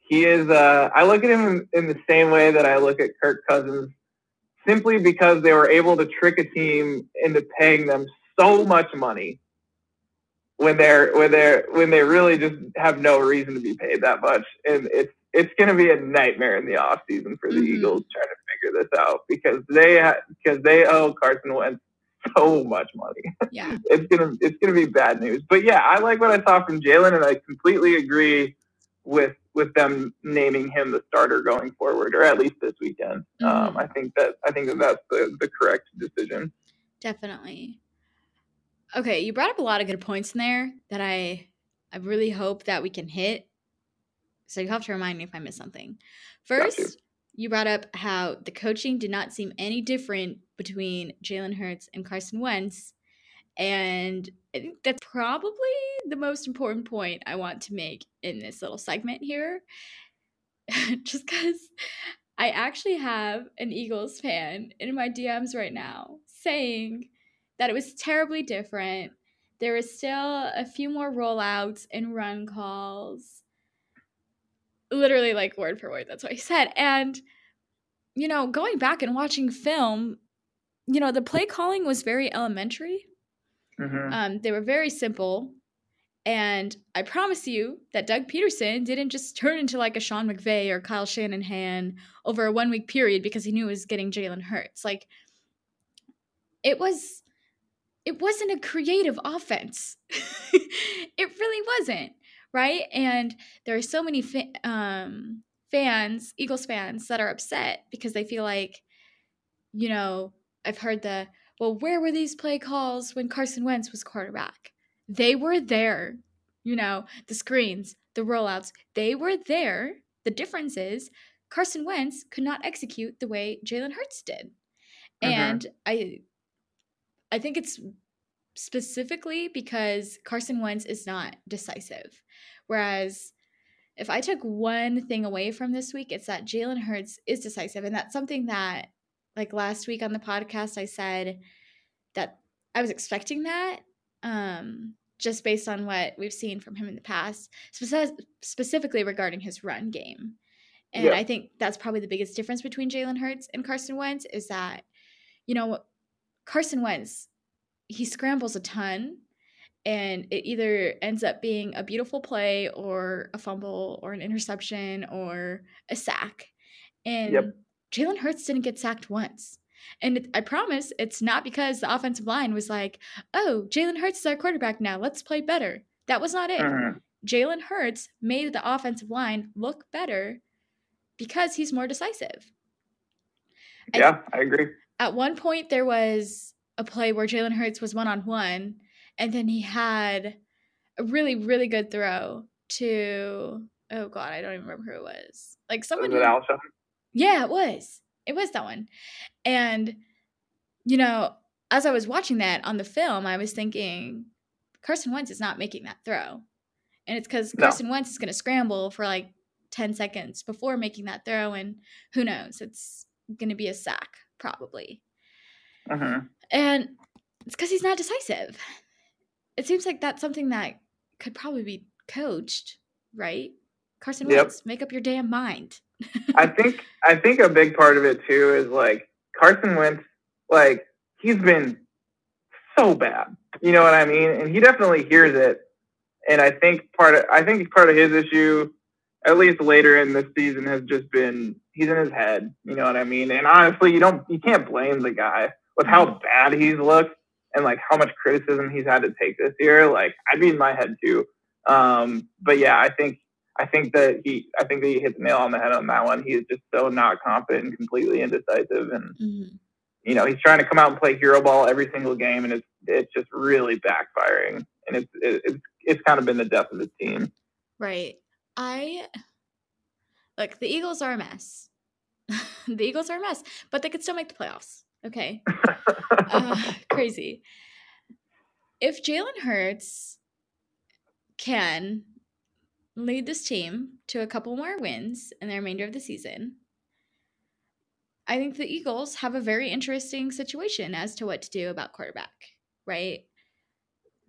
he is uh, I look at him in the same way that I look at Kirk Cousins simply because they were able to trick a team into paying them so much money when they're when they're when they really just have no reason to be paid that much and it's it's going to be a nightmare in the off season for the mm-hmm. Eagles trying to figure this out because they ha- because they owe Carson Wentz so much money. Yeah, it's gonna it's gonna be bad news. But yeah, I like what I saw from Jalen, and I completely agree with with them naming him the starter going forward, or at least this weekend. Mm-hmm. Um, I think that I think that that's the the correct decision. Definitely. Okay, you brought up a lot of good points in there that I I really hope that we can hit. So you have to remind me if I miss something. First, you brought up how the coaching did not seem any different between Jalen Hurts and Carson Wentz. And I think that's probably the most important point I want to make in this little segment here. Just because I actually have an Eagles fan in my DMs right now saying that it was terribly different. There was still a few more rollouts and run calls literally like word for word that's what he said and you know going back and watching film you know the play calling was very elementary mm-hmm. um, they were very simple and i promise you that doug Pederson didn't just turn into like a sean mcvay or kyle shanahan over a one week period because he knew he was getting jalen hurts like it was it wasn't a creative offense it really wasn't right? And there are so many fa- um, fans, Eagles fans, that are upset because they feel like, you know, I've heard the, well, where were these play calls when Carson Wentz was quarterback? They were there, you know, the screens, the rollouts, they were there. The difference is Carson Wentz could not execute the way Jalen Hurts did. Mm-hmm. And I I think it's specifically because Carson Wentz is not decisive. Whereas if I took one thing away from this week, it's that Jalen Hurts is decisive. And that's something that, like last week on the podcast, I said that I was expecting that um, just based on what we've seen from him in the past, Spe- specifically regarding his run game. And yeah. I think that's probably the biggest difference between Jalen Hurts and Carson Wentz is that, you know, Carson Wentz, he scrambles a ton and it either ends up being a beautiful play or a fumble or an interception or a sack. And yep. Jalen Hurts didn't get sacked once. And it, I promise it's not because the offensive line was like, oh, Jalen Hurts is our quarterback now. Let's play better. That was not it. Uh-huh. Jalen Hurts made the offensive line look better because he's more decisive. Yeah, I, I agree. At one point, there was a play where Jalen Hurts was one on one and then he had a really really good throw to oh god i don't even remember who it was like someone was it who, yeah it was it was that one and you know as i was watching that on the film i was thinking carson wentz is not making that throw and it's because no. carson wentz is going to scramble for like 10 seconds before making that throw and who knows it's going to be a sack probably uh-huh. and it's because he's not decisive it seems like that's something that could probably be coached right? Carson Yep. Wentz, make up your damn mind. I think I think a big part of it too is like Carson Wentz, like he's been so bad. You know what I mean? And he definitely hears it. And I think part of I think part of his issue, at least later in this season, has just been he's in his head. You know what I mean? And honestly, you don't you can't blame the guy with how bad he's looked and like how much criticism he's had to take this year. Like I'd be in my head too. Um, but yeah, I think I think that he I think that he hit the nail on the head on that one. He is just so not confident and completely indecisive and Mhm. you know, he's trying to come out and play hero ball every single game, and it's it's just really backfiring, and it's it's it's kind of been the death of the team. Right. I look, the Eagles are a mess. the Eagles are a mess, but they could still make the playoffs. Okay. uh, crazy. If Jalen Hurts can lead this team to a couple more wins in the remainder of the season, I think the Eagles have a very interesting situation as to what to do about quarterback, right?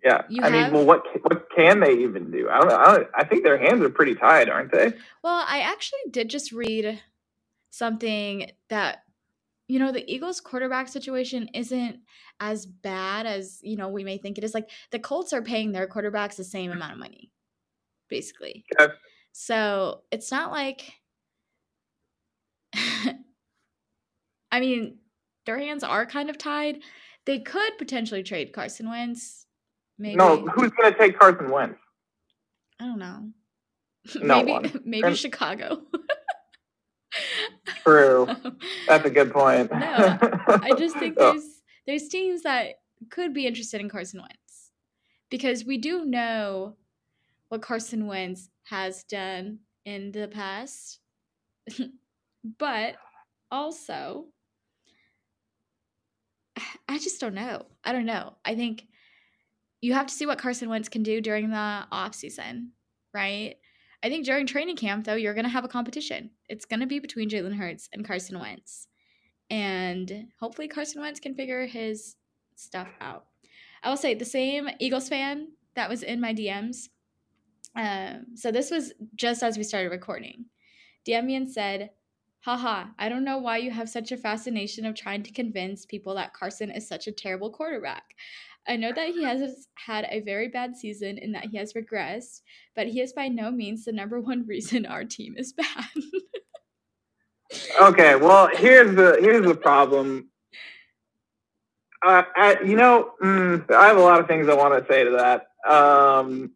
yeah, You I mean, well, what what can they even do? I don't. I, don't, I think their hands are pretty tied, aren't they? Well, I actually did just read something that you know the Eagles quarterback situation isn't as bad as you know we may think it is. Like the Colts are paying their quarterbacks the same amount of money, basically. Okay. So it's not like I mean their hands are kind of tied. They could potentially trade Carson Wentz. Maybe No, who's going to take Carson Wentz? I don't know. No maybe one. maybe And- Chicago. True, that's a good point. No, I just think Oh, there's there's teams that could be interested in Carson Wentz because we do know what Carson Wentz has done in the past, but also I just don't know. I don't know. I think you have to see what Carson Wentz can do during the off season, right? I think during training camp, though, you're going to have a competition. It's going to be between Jalen Hurts and Carson Wentz. And hopefully, Carson Wentz can figure his stuff out. I will say the same Eagles fan that was in my DMs. Um, so this was just as we started recording. And said, Haha, I don't know why you have such a fascination of trying to convince people that Carson is such a terrible quarterback. I know that he has had a very bad season and that he has regressed, but he is by no means the number one reason our team is bad. okay, well, here's the here's the problem. Uh, I, you know, mm, I have a lot of things I want to say to that. Um,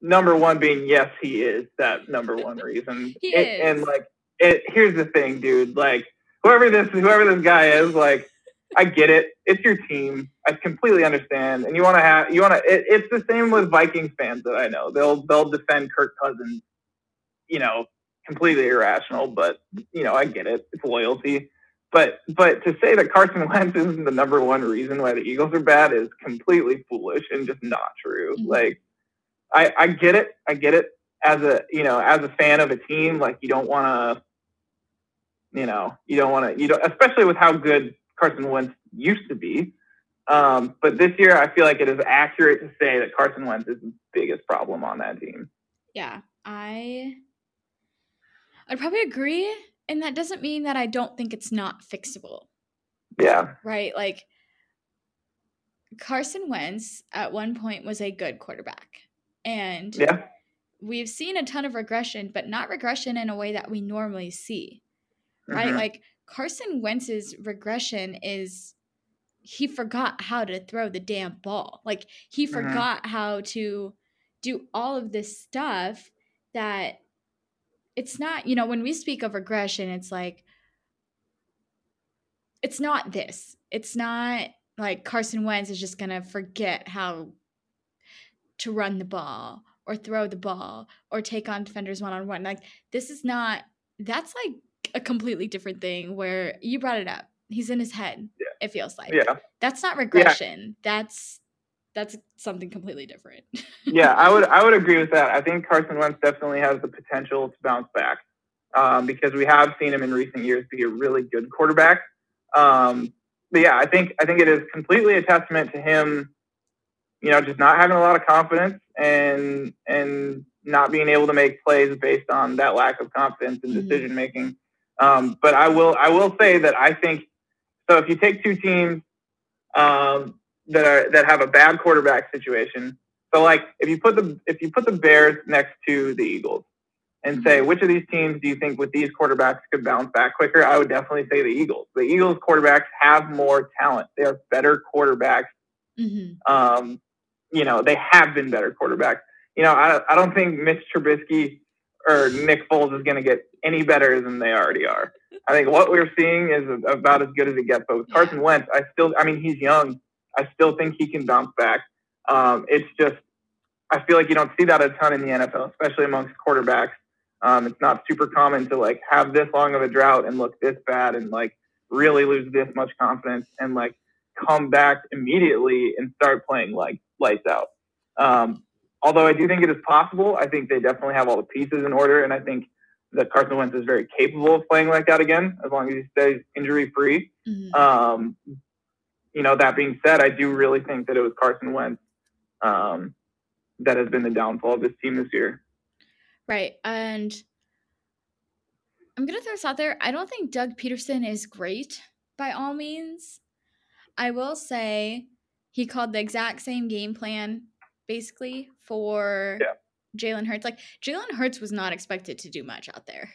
number one being yes, he is that number one reason. He It- is. and like, it, here's the thing, dude. Like, whoever this whoever this guy is, like, I get it. It's your team. I completely understand. And you want to have you want to. It, it's the same with Vikings fans that I know. They'll they'll defend Kirk Cousins. You know, completely irrational, but you know, I get it. It's loyalty. But but to say that Carson Wentz isn't the number one reason why the Eagles are bad is completely foolish and just not true. Mhm. Like I I get it. I get it. As a you know, as a fan of a team, like you don't want to you know, you don't want to, you don't, especially with how good Carson Wentz used to be. Um, but this year, I feel like it is accurate to say that Carson Wentz is the biggest problem on that team. yeah, I I'd probably agree, and that doesn't mean that I don't think it's not fixable. Yeah, right? Like Carson Wentz at one point was a good quarterback. And yeah, we've seen a ton of regression, but not regression in a way that we normally see, right? Mhm. Like Carson Wentz's regression is he forgot how to throw the damn ball. Like he Mhm. forgot how to do all of this stuff that it's not, you know, when we speak of regression, it's like it's not this. It's not like Carson Wentz is just going to forget how to run the ball or throw the ball or take on defenders one on one. Like this is not that's like a completely different thing where you brought it up. He's in his head. It feels like. yeah, That's not regression. That's that's something completely different. yeah. I would, I would agree with that. I think Carson Wentz definitely has the potential to bounce back um, because we have seen him in recent years be a really good quarterback. Um, but yeah, I think, I think it is completely a testament to him, you know, just not having a lot of confidence and and not being able to make plays based on that lack of confidence and Mhm. decision making. Um, but I will I will say that I think so. If you take two teams um, that are that have a bad quarterback situation, so like if you put the if you put the Bears next to the Eagles and say which of these teams do you think with these quarterbacks could bounce back quicker, I would definitely say the Eagles. The Eagles quarterbacks have more talent. They are better quarterbacks hmm um, you know, they have been better quarterbacks. You know, I, I don't think Mitch Trubisky or Nick Foles is going to get any better than they already are. I think what we're seeing is about as good as it gets. But with Carson Wentz, I still, I mean, he's young. I still think he can bounce back. Um, it's just, I feel like you don't see that a ton in the NFL, especially amongst quarterbacks. Um, it's not super common to like have this long of a drought and look this bad and like really lose this much confidence and like come back immediately and start playing like lights out. Um, although I do think it is possible, I think they definitely have all the pieces in order, and I think that Carson Wentz is very capable of playing like that again, as long as he stays injury free. hmm Um, you know, that being said, I do really think that it was Carson Wentz um, that has been the downfall of this team this year. Right. And I'm going to throw this out there. I don't think Doug Pederson is great by all means. I will say he called the exact same game plan basically for Yeah. Jalen Hurts. Like, Jalen Hurts was not expected to do much out there,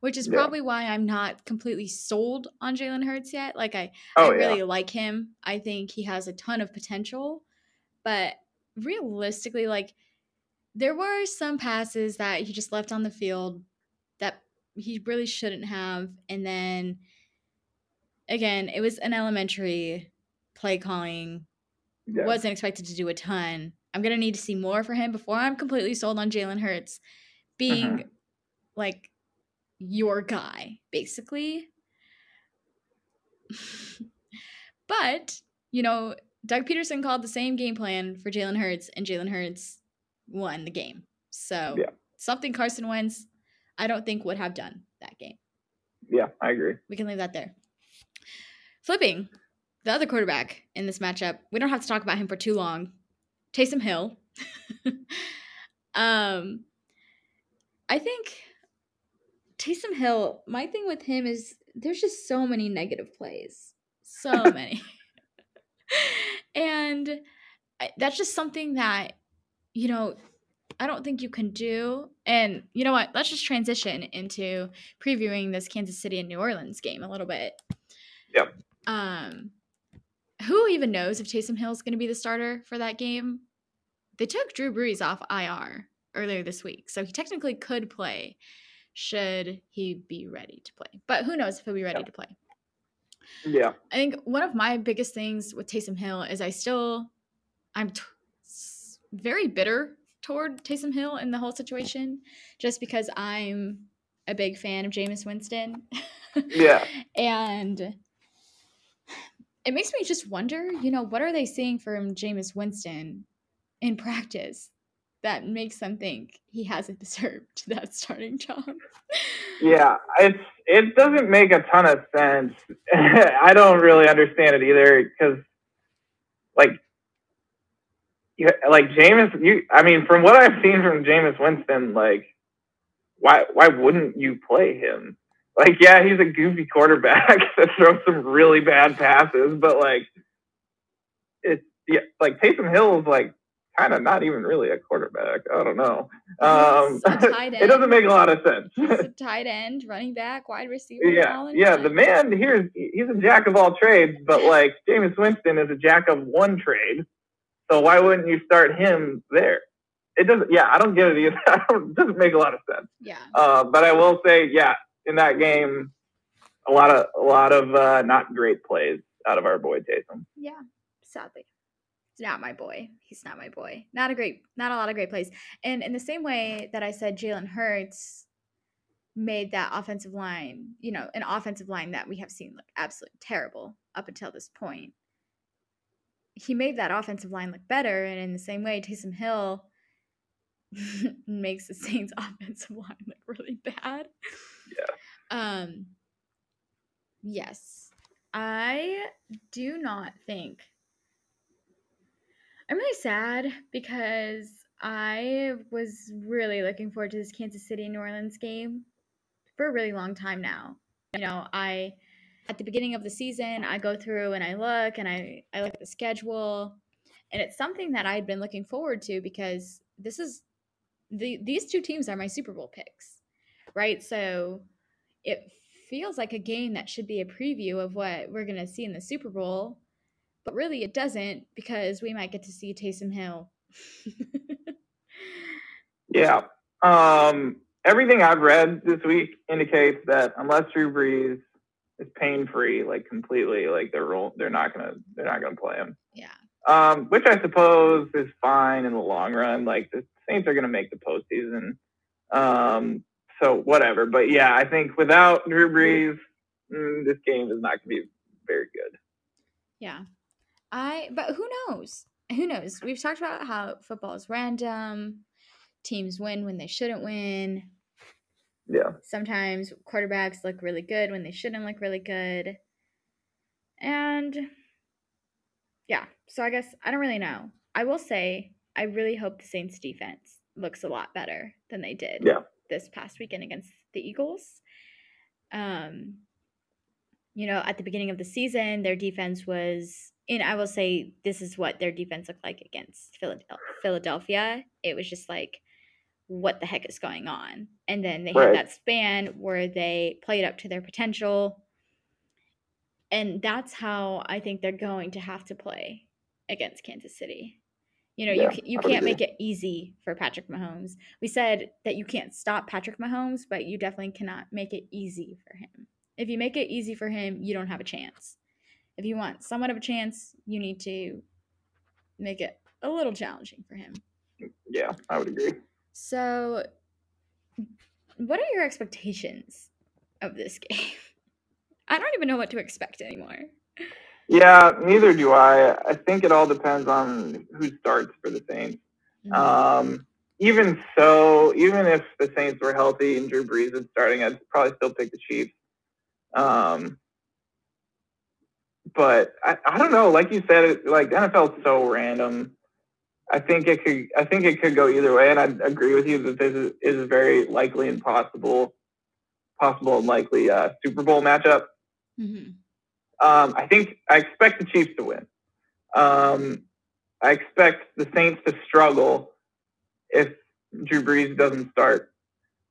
which is Yeah. probably why I'm not completely sold on Jalen Hurts yet. Like, I, Oh I yeah, really like him. I think he has a ton of potential, but realistically, like there were some passes that he just left on the field that he really shouldn't have, and then again, it was an elementary play calling. yeah. Wasn't expected to do a ton. I'm gonna need to see more for him before I'm completely sold on Jalen Hurts being Mhm. like your guy, basically. but, you know, Doug Pederson called the same game plan for Jalen Hurts, and Jalen Hurts won the game. So Yeah. something Carson Wentz, I don't think would have done that game. yeah, I agree. We can leave that there. Flipping the other quarterback in this matchup, we don't have to talk about him for too long. Taysom Hill. um, I think Taysom Hill. My thing with him is there's just so many negative plays, so many, and that's just something that you know I don't think you can do. And you know what? Let's just transition into previewing this Kansas City and New Orleans game a little bit. Yep. Um, who even knows if Taysom Hill is going to be the starter for that game? They took Drew Brees off IR earlier this week, so he technically could play should he be ready to play. But who knows if he'll be ready Yep. to play? Yeah, I think one of my biggest things with Taysom Hill is I still, I'm t- very bitter toward Taysom Hill in the whole situation, just because I'm a big fan of Jameis Winston. Yeah. and it makes me just wonder, you know, what are they seeing from Jameis Winston in practice that makes them think he hasn't deserved that starting job? Yeah, it's it doesn't make a ton of sense. I don't really understand it either because, like, you like Jameis. You, I mean, from what I've seen from Jameis Winston, like, why why wouldn't you play him? Like, yeah, he's a goofy quarterback that throws some really bad passes, but like, it's yeah, like Taysom Hill is like kind of not even really a quarterback. I don't know. Um, it doesn't make a lot of sense. He's a tight end, running back, wide receiver. Yeah, yeah. The man here, he's a jack of all trades, but like Jameis Winston is a jack of one trade. So why wouldn't you start him there? It doesn't. Yeah, I don't get it either. it doesn't make a lot of sense. Yeah. Uh, but I will say, yeah, in that game, a lot of a lot of uh, not great plays out of our boy Taysom. Yeah, sadly. It's not my boy. He's not my boy. Not a great, not a lot of great plays. And in the same way that I said Jalen Hurts made that offensive line, you know, an offensive line that we have seen look absolutely terrible up until this point. He made that offensive line look better. And in the same way, Taysom Hill makes the Saints offensive line look really bad. Yeah. Um yes. I do not think I'm really sad because I was really looking forward to this Kansas City New Orleans game for a really long time now. You know, I at the beginning of the season, I go through and I look and I I look at the schedule and it's something that I'd been looking forward to because this is the these two teams are my Super Bowl picks. Right? So it feels like a game that should be a preview of what we're going to see in the Super Bowl, but really it doesn't because we might get to see Taysom Hill. yeah. Um, everything I've read this week indicates that unless Drew Brees is pain free, like completely, like they're roll, they're not gonna they're not gonna play him. Yeah. Um, which I suppose is fine in the long run. Like the Saints are gonna make the postseason. Um, so whatever. But yeah, I think without Drew Brees, mm, this game is not going to be very good. Yeah, I. But who knows? Who knows? We've talked about how football is random. Teams win when they shouldn't win. Yeah. Sometimes quarterbacks look really good when they shouldn't look really good. And yeah, so I guess I don't really know. I will say I really hope the Saints defense looks a lot better than they did. Yeah this past weekend against the Eagles. Um, you know, at the beginning of the season, their defense was, and I will say this is what their defense looked like against Philadelphia. It was just like, what the heck is going on? And then they right. had that span where they played up to their potential. And that's how I think they're going to have to play against Kansas City. You know, yeah, you you can't make it easy for Patrick Mahomes. We said that you can't stop Patrick Mahomes, but you definitely cannot make it easy for him. If you make it easy for him, you don't have a chance. If you want somewhat of a chance, you need to make it a little challenging for him. Yeah, I would agree. So, what are your expectations of this game? I don't even know what to expect anymore. Yeah, neither do I. I think it all depends on who starts for the Saints. Mm-hmm. Um, even so, even if the Saints were healthy and Drew Brees is starting, I'd probably still pick the Chiefs. Um, but I, I don't know. Like you said, it, like the NFL is so random. I think it could. I think it could go either way, and I agree with you that this is, is a very likely and possible, possible and likely uh, Super Bowl matchup. Mm-hmm. Um, I think I expect the Chiefs to win. Um, I expect the Saints to struggle if Drew Brees doesn't start.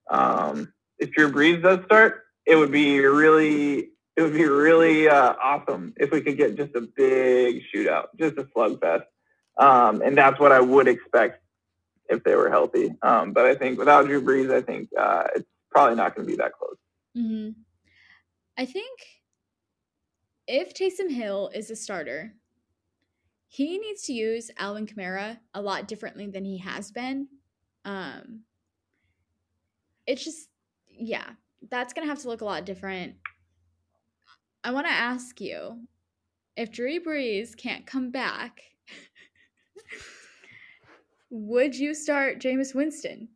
Um, if Drew Brees does start, it would be really it would be really uh, awesome if we could get just a big shootout, just a slugfest, um, and that's what I would expect if they were healthy. Um, but I think without Drew Brees, I think uh, it's probably not going to be that close. Mm-hmm. I think if Taysom Hill is a starter, he needs to use Alvin Kamara a lot differently than he has been. Um, it's just, yeah, that's going to have to look a lot different. I want to ask you if Drew Brees can't come back, would you start Jameis Winston?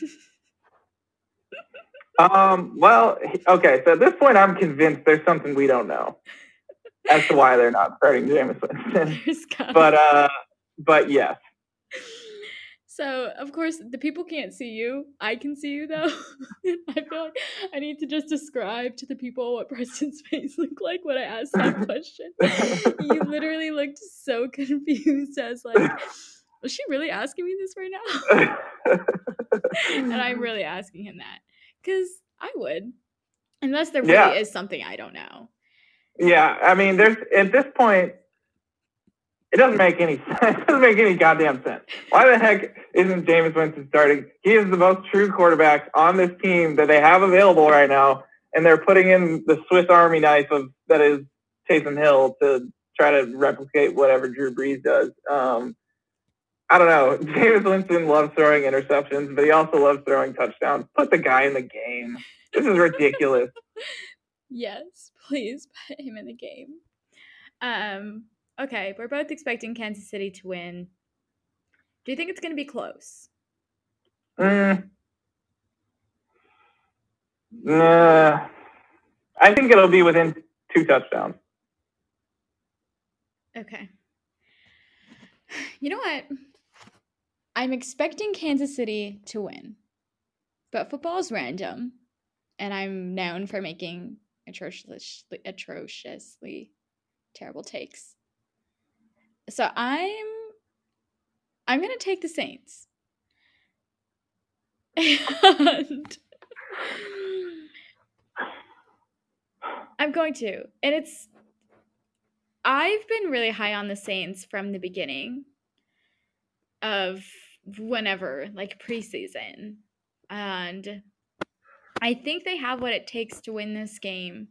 Um, well, okay. So at this point, I'm convinced there's something we don't know as to why they're not starting Jameis Winston. but uh, but yes. So of course the people can't see you. I can see you though. I feel like I need to just describe to the people what Preston's face looked like when I asked that question. you literally looked so confused as like, was she really asking me this right now? and I'm really asking him that. Because I would, unless there really yeah. is something I don't know. Yeah, I mean, there's at this point, it doesn't make any sense. It doesn't make any goddamn sense. Why the heck isn't Jameis Winston starting? He is the most true quarterback on this team that they have available right now, and they're putting in the Swiss Army knife of that is Taysom Hill to try to replicate whatever Drew Brees does. Um, I don't know. Jameis Winston loves throwing interceptions, but he also loves throwing touchdowns. Put the guy in the game. This is ridiculous. yes, please put him in the game. Um, okay, we're both expecting Kansas City to win. Do you think it's going to be close? Mm. Nah. I think it'll be within two touchdowns. Okay. You know what? I'm expecting Kansas City to win, but football is random, and I'm known for making atrociously, atrociously terrible takes. So I'm I'm gonna take the Saints. And I'm going to. And it's I've been really high on the Saints from the beginning of whenever, like preseason. And I think they have what it takes to win this game.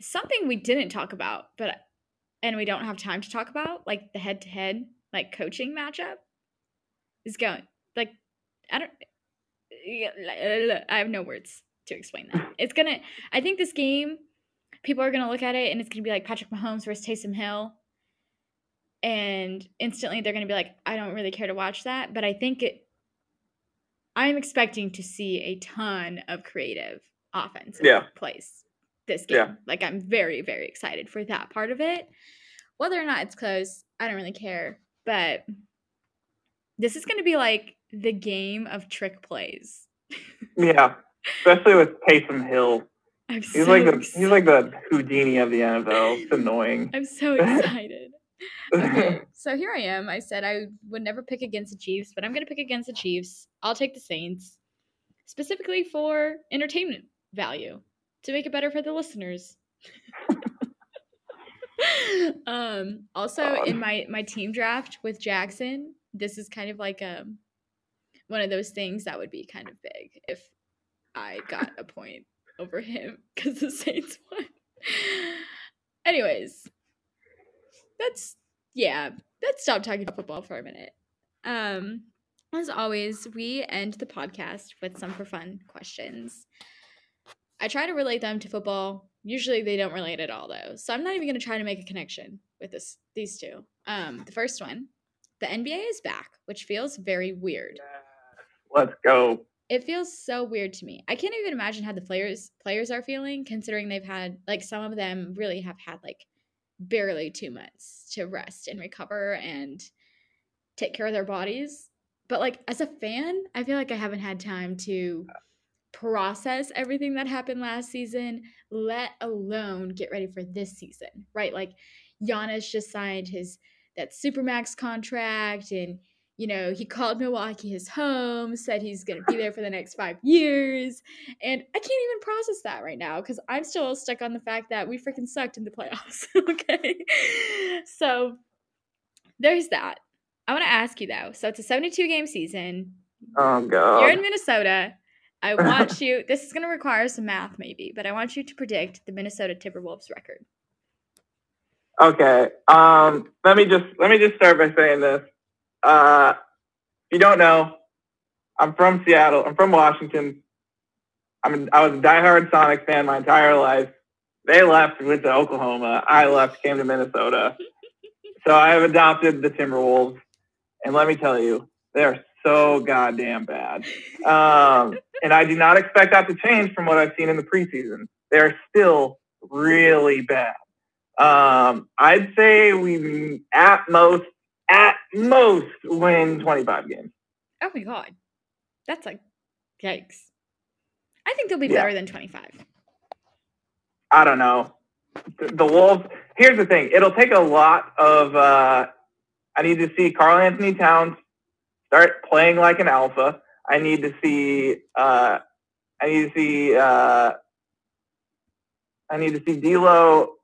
Something we didn't talk about, but and we don't have time to talk about, like the head to head, like coaching matchup, is going like I don't. I have no words to explain that. It's gonna. I think this game, people are gonna look at it and it's gonna be like Patrick Mahomes versus Taysom Hill, and instantly they're gonna be like, I don't really care to watch that. But I think it. I'm expecting to see a ton of creative offense Yeah. plays this game. Yeah. Like I'm very very excited for that part of it. Whether or not it's close, I don't really care. But this is going to be like the game of trick plays. Yeah, especially with Taysom Hill. I'm He's so like the ex- he's like the Houdini of the NFL. It's annoying. I'm so excited. Okay, so here I am. I said I would never pick against the Chiefs, but I'm going to pick against the Chiefs. I'll take the Saints, specifically for entertainment value to make it better for the listeners. um, also, in my my team draft with Jackson, this is kind of like um one of those things that would be kind of big if I got a point over him because the Saints won. Anyways, let's yeah, let's stop talking about football for a minute. Um, as always, we end the podcast with some for fun questions. I try to relate them to football. Usually they don't relate at all though. So I'm not even gonna try to make a connection with this these two. Um, the first one, the NBA is back, which feels very weird. Let's go. It feels so weird to me. I can't even imagine how the players players are feeling, considering they've had like some of them really have had like barely two months to rest and recover and take care of their bodies. But like as a fan, I feel like I haven't had time to process everything that happened last season, let alone get ready for this season. Right? Like Giannis just signed his that supermax contract and you know, he called Milwaukee his home, said he's going to be there for the next five years. And I can't even process that right now because I'm still stuck on the fact that we freaking sucked in the playoffs. okay. So there's that. I want to ask you though. So it's a 72 game season. Oh god. You're in Minnesota. I want you, this is going to require some math maybe, but I want you to predict the Minnesota Timberwolves record. Okay. Um, let me just let me just start by saying this. Uh, if you don't know, I'm from Seattle. I'm from Washington. I'm I was a diehard Sonic fan my entire life. They left, went to Oklahoma. I left, came to Minnesota. So I have adopted the Timberwolves, and let me tell you, they are so goddamn bad. Um, and I do not expect that to change from what I've seen in the preseason. They are still really bad. Um, I'd say we at most at most win 25 games. Oh my God. That's like, yikes. I think they'll be Yeah. better than 25. I don't know. The, the Wolves. Here's the thing. It'll take a lot of. Uh, I need to see Karl-Anthony Towns start playing like an alpha. I need to see. Uh, I need to see. Uh, I need to see D'Lo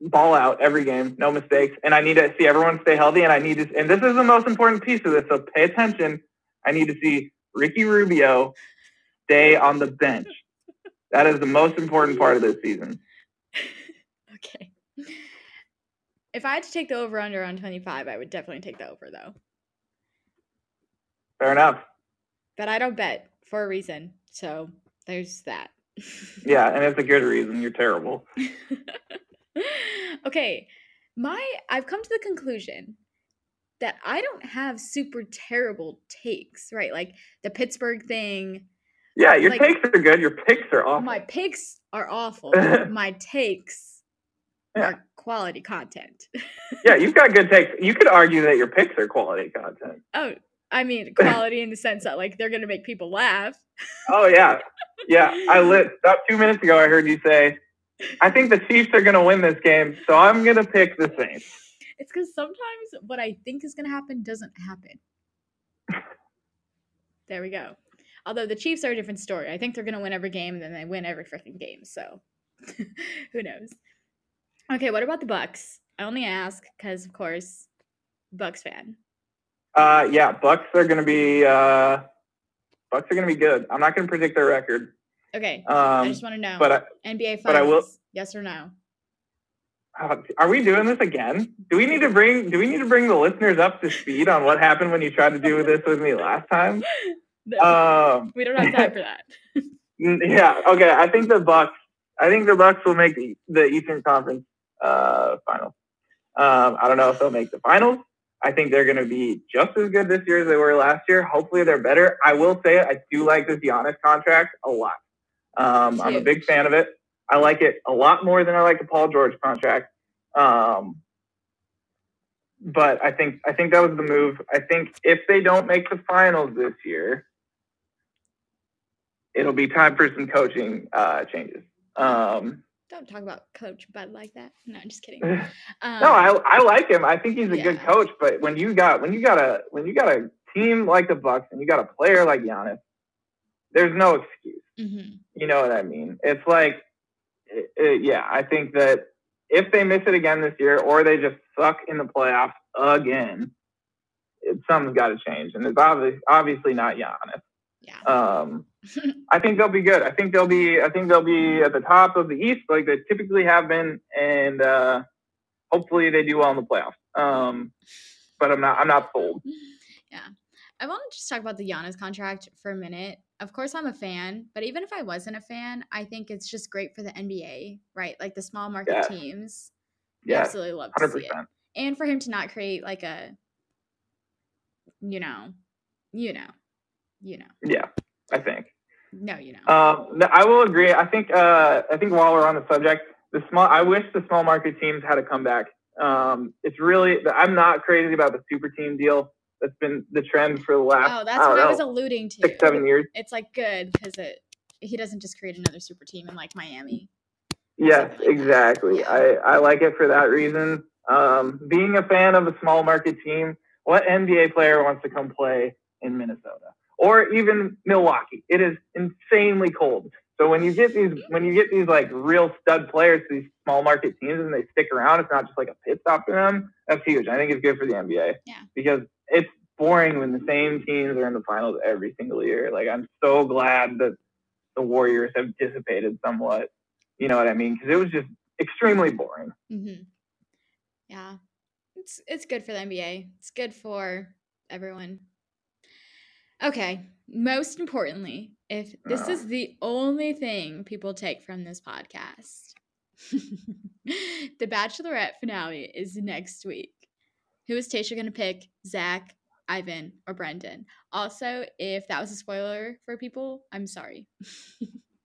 ball out every game, no mistakes, and I need to see everyone stay healthy. And I need to. And this is the most important piece of this. So pay attention. I need to see Ricky Rubio stay on the bench. That is the most important part of this season. okay. If I had to take the over under on 25, I would definitely take the over though. Fair enough. But I don't bet for a reason. So there's that. Yeah, and it's a good reason. You're terrible. okay. My I've come to the conclusion that I don't have super terrible takes, right? Like the Pittsburgh thing. Yeah, uh, your Like- takes are good. Your picks are awful. My picks are awful. My takes Yeah. are quality content. Yeah, you've got good takes. You could argue that your picks are quality content. oh, I mean quality in the sense that like they're gonna make people laugh. Oh yeah, yeah. I lit about two minutes ago. I heard you say, "I think the Chiefs are going to win this game, so I'm going to pick the Saints." It's because sometimes what I think is gonna happen doesn't happen. there we go. Although the Chiefs are a different story. I think they're gonna win every game and then they win every freaking game. So who knows? Okay, what about the Bucks? I only ask because, of course, Bucks fan. Uh, yeah, Bucks are going to be uh, Bucks are going to be good. I'm not going to predict their record, Okay, I um, just want to know. but I, NBA finals. but I will- Yes or no? uh, are we doing this again? Do we need to bring Do we need to bring the listeners up to speed on what happened when you tried to do this with me last time? No, Um, we don't have time for that. Yeah. Okay. I think the Bucks. I think the Bucks will make the, the Eastern Conference uh, finals. Um, I don't know if they'll make the finals. I think they're going to be just as good this year as they were last year. Hopefully, they're better. I will say I do like this Giannis contract a lot. Um, I'm a big fan of it. I like it a lot more than I like the Paul George contract. Um, but I think I think that was the move. I think if they don't make the finals this year, it'll be time for some coaching uh, changes. Um, Don't talk about Coach Bud like that. No, I'm just kidding. no, Um, I I like him. I think he's a good coach. But when you got when you got a when you got a team like the Bucks and you got a player like Giannis, there's no excuse. Mhm. You know what I mean? It's like, it, it- yeah, I think that if they miss it again this year or they just suck in the playoffs again, it, something's got to change. And it's obviously, obviously not Giannis. Yeah. Um, I think they'll be good. I think they'll be. I think they'll be at the top of the East like they typically have been, and uh, hopefully they do well in the playoffs. Um, but I'm not. I'm not sold. Yeah. I want to just talk about the Giannis contract for a minute. Of course, I'm a fan, but even if I wasn't a fan, I think it's just great for the NBA, right? Like the small market teams. Yeah, absolutely love to hundred see it. And for him to not create like a, you know, you know, you know, Yeah, I think. no, you know. Um, no, I will agree. I think. Uh, I think while we're on the subject, the small. I wish the small market teams had a comeback. Um, it's really. I'm not crazy about the super team deal. That's been the trend for the last. oh, I that's don't what I was alluding to. six, seven years. It's like good because it he doesn't just create another super team in like Miami. Yes, like exactly. Yeah. I, I like it for that reason. Um, being a fan of a small market team, what NBA player wants to come play in Minnesota or even Milwaukee? It is insanely cold. So when you get these when you get these like real stud players to these small market teams and they stick around, it's not just like a pit stop for them. That's huge. I think it's good for the NBA. Yeah. Because it's boring when the same teams are in the finals every single year. Like I'm so glad that the Warriors have dissipated somewhat. You know what I mean? Because it was just extremely boring. hmm Yeah, it's it's good for the NBA. It's good for everyone. Okay, most importantly, if this Oh. is the only thing people take from this podcast, the Bachelorette finale is next week. Who is Tayshia going to pick? Zach, Ivan, or Brendan? Also, if that was a spoiler for people, I'm sorry.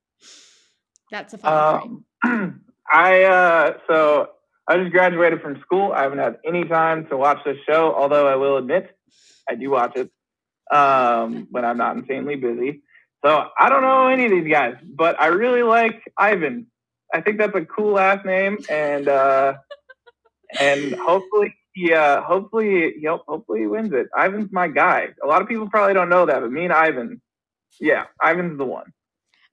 That's a fun. Um, I uh, so I just graduated from school. I haven't had any time to watch this show, although I will admit I do watch it um, when I'm not insanely busy. So I don't know any of these guys, but I really like Ivan. I think that's a cool last name, and uh, and hopefully he uh, hopefully he hopefully he wins it. Ivan's my guy. A lot of people probably don't know that, but me and Ivan, yeah, Ivan's the one.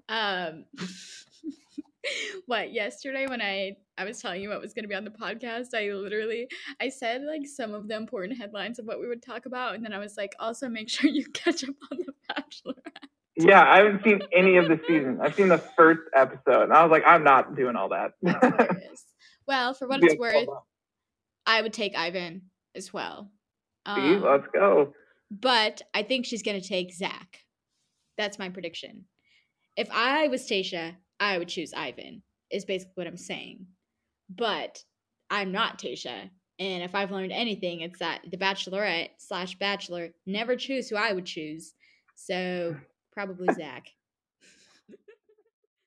Um, what yesterday when I I was telling you what was going to be on the podcast, I literally I said like some of the important headlines of what we would talk about, and then I was like, also make sure you catch up on the Bachelor. Yeah, I haven't seen any of the season. I've seen the first episode, and I was like, I'm not doing all that. Well, for what it's worth, I would take Ivan as well. See, Um, let's go. but I think she's going to take Zach. That's my prediction. If I was Tayshia, I would choose Ivan, is basically what I'm saying. But I'm not Tayshia. And if I've learned anything, it's that the bachelorette slash bachelor never choose who I would choose. So probably Zach.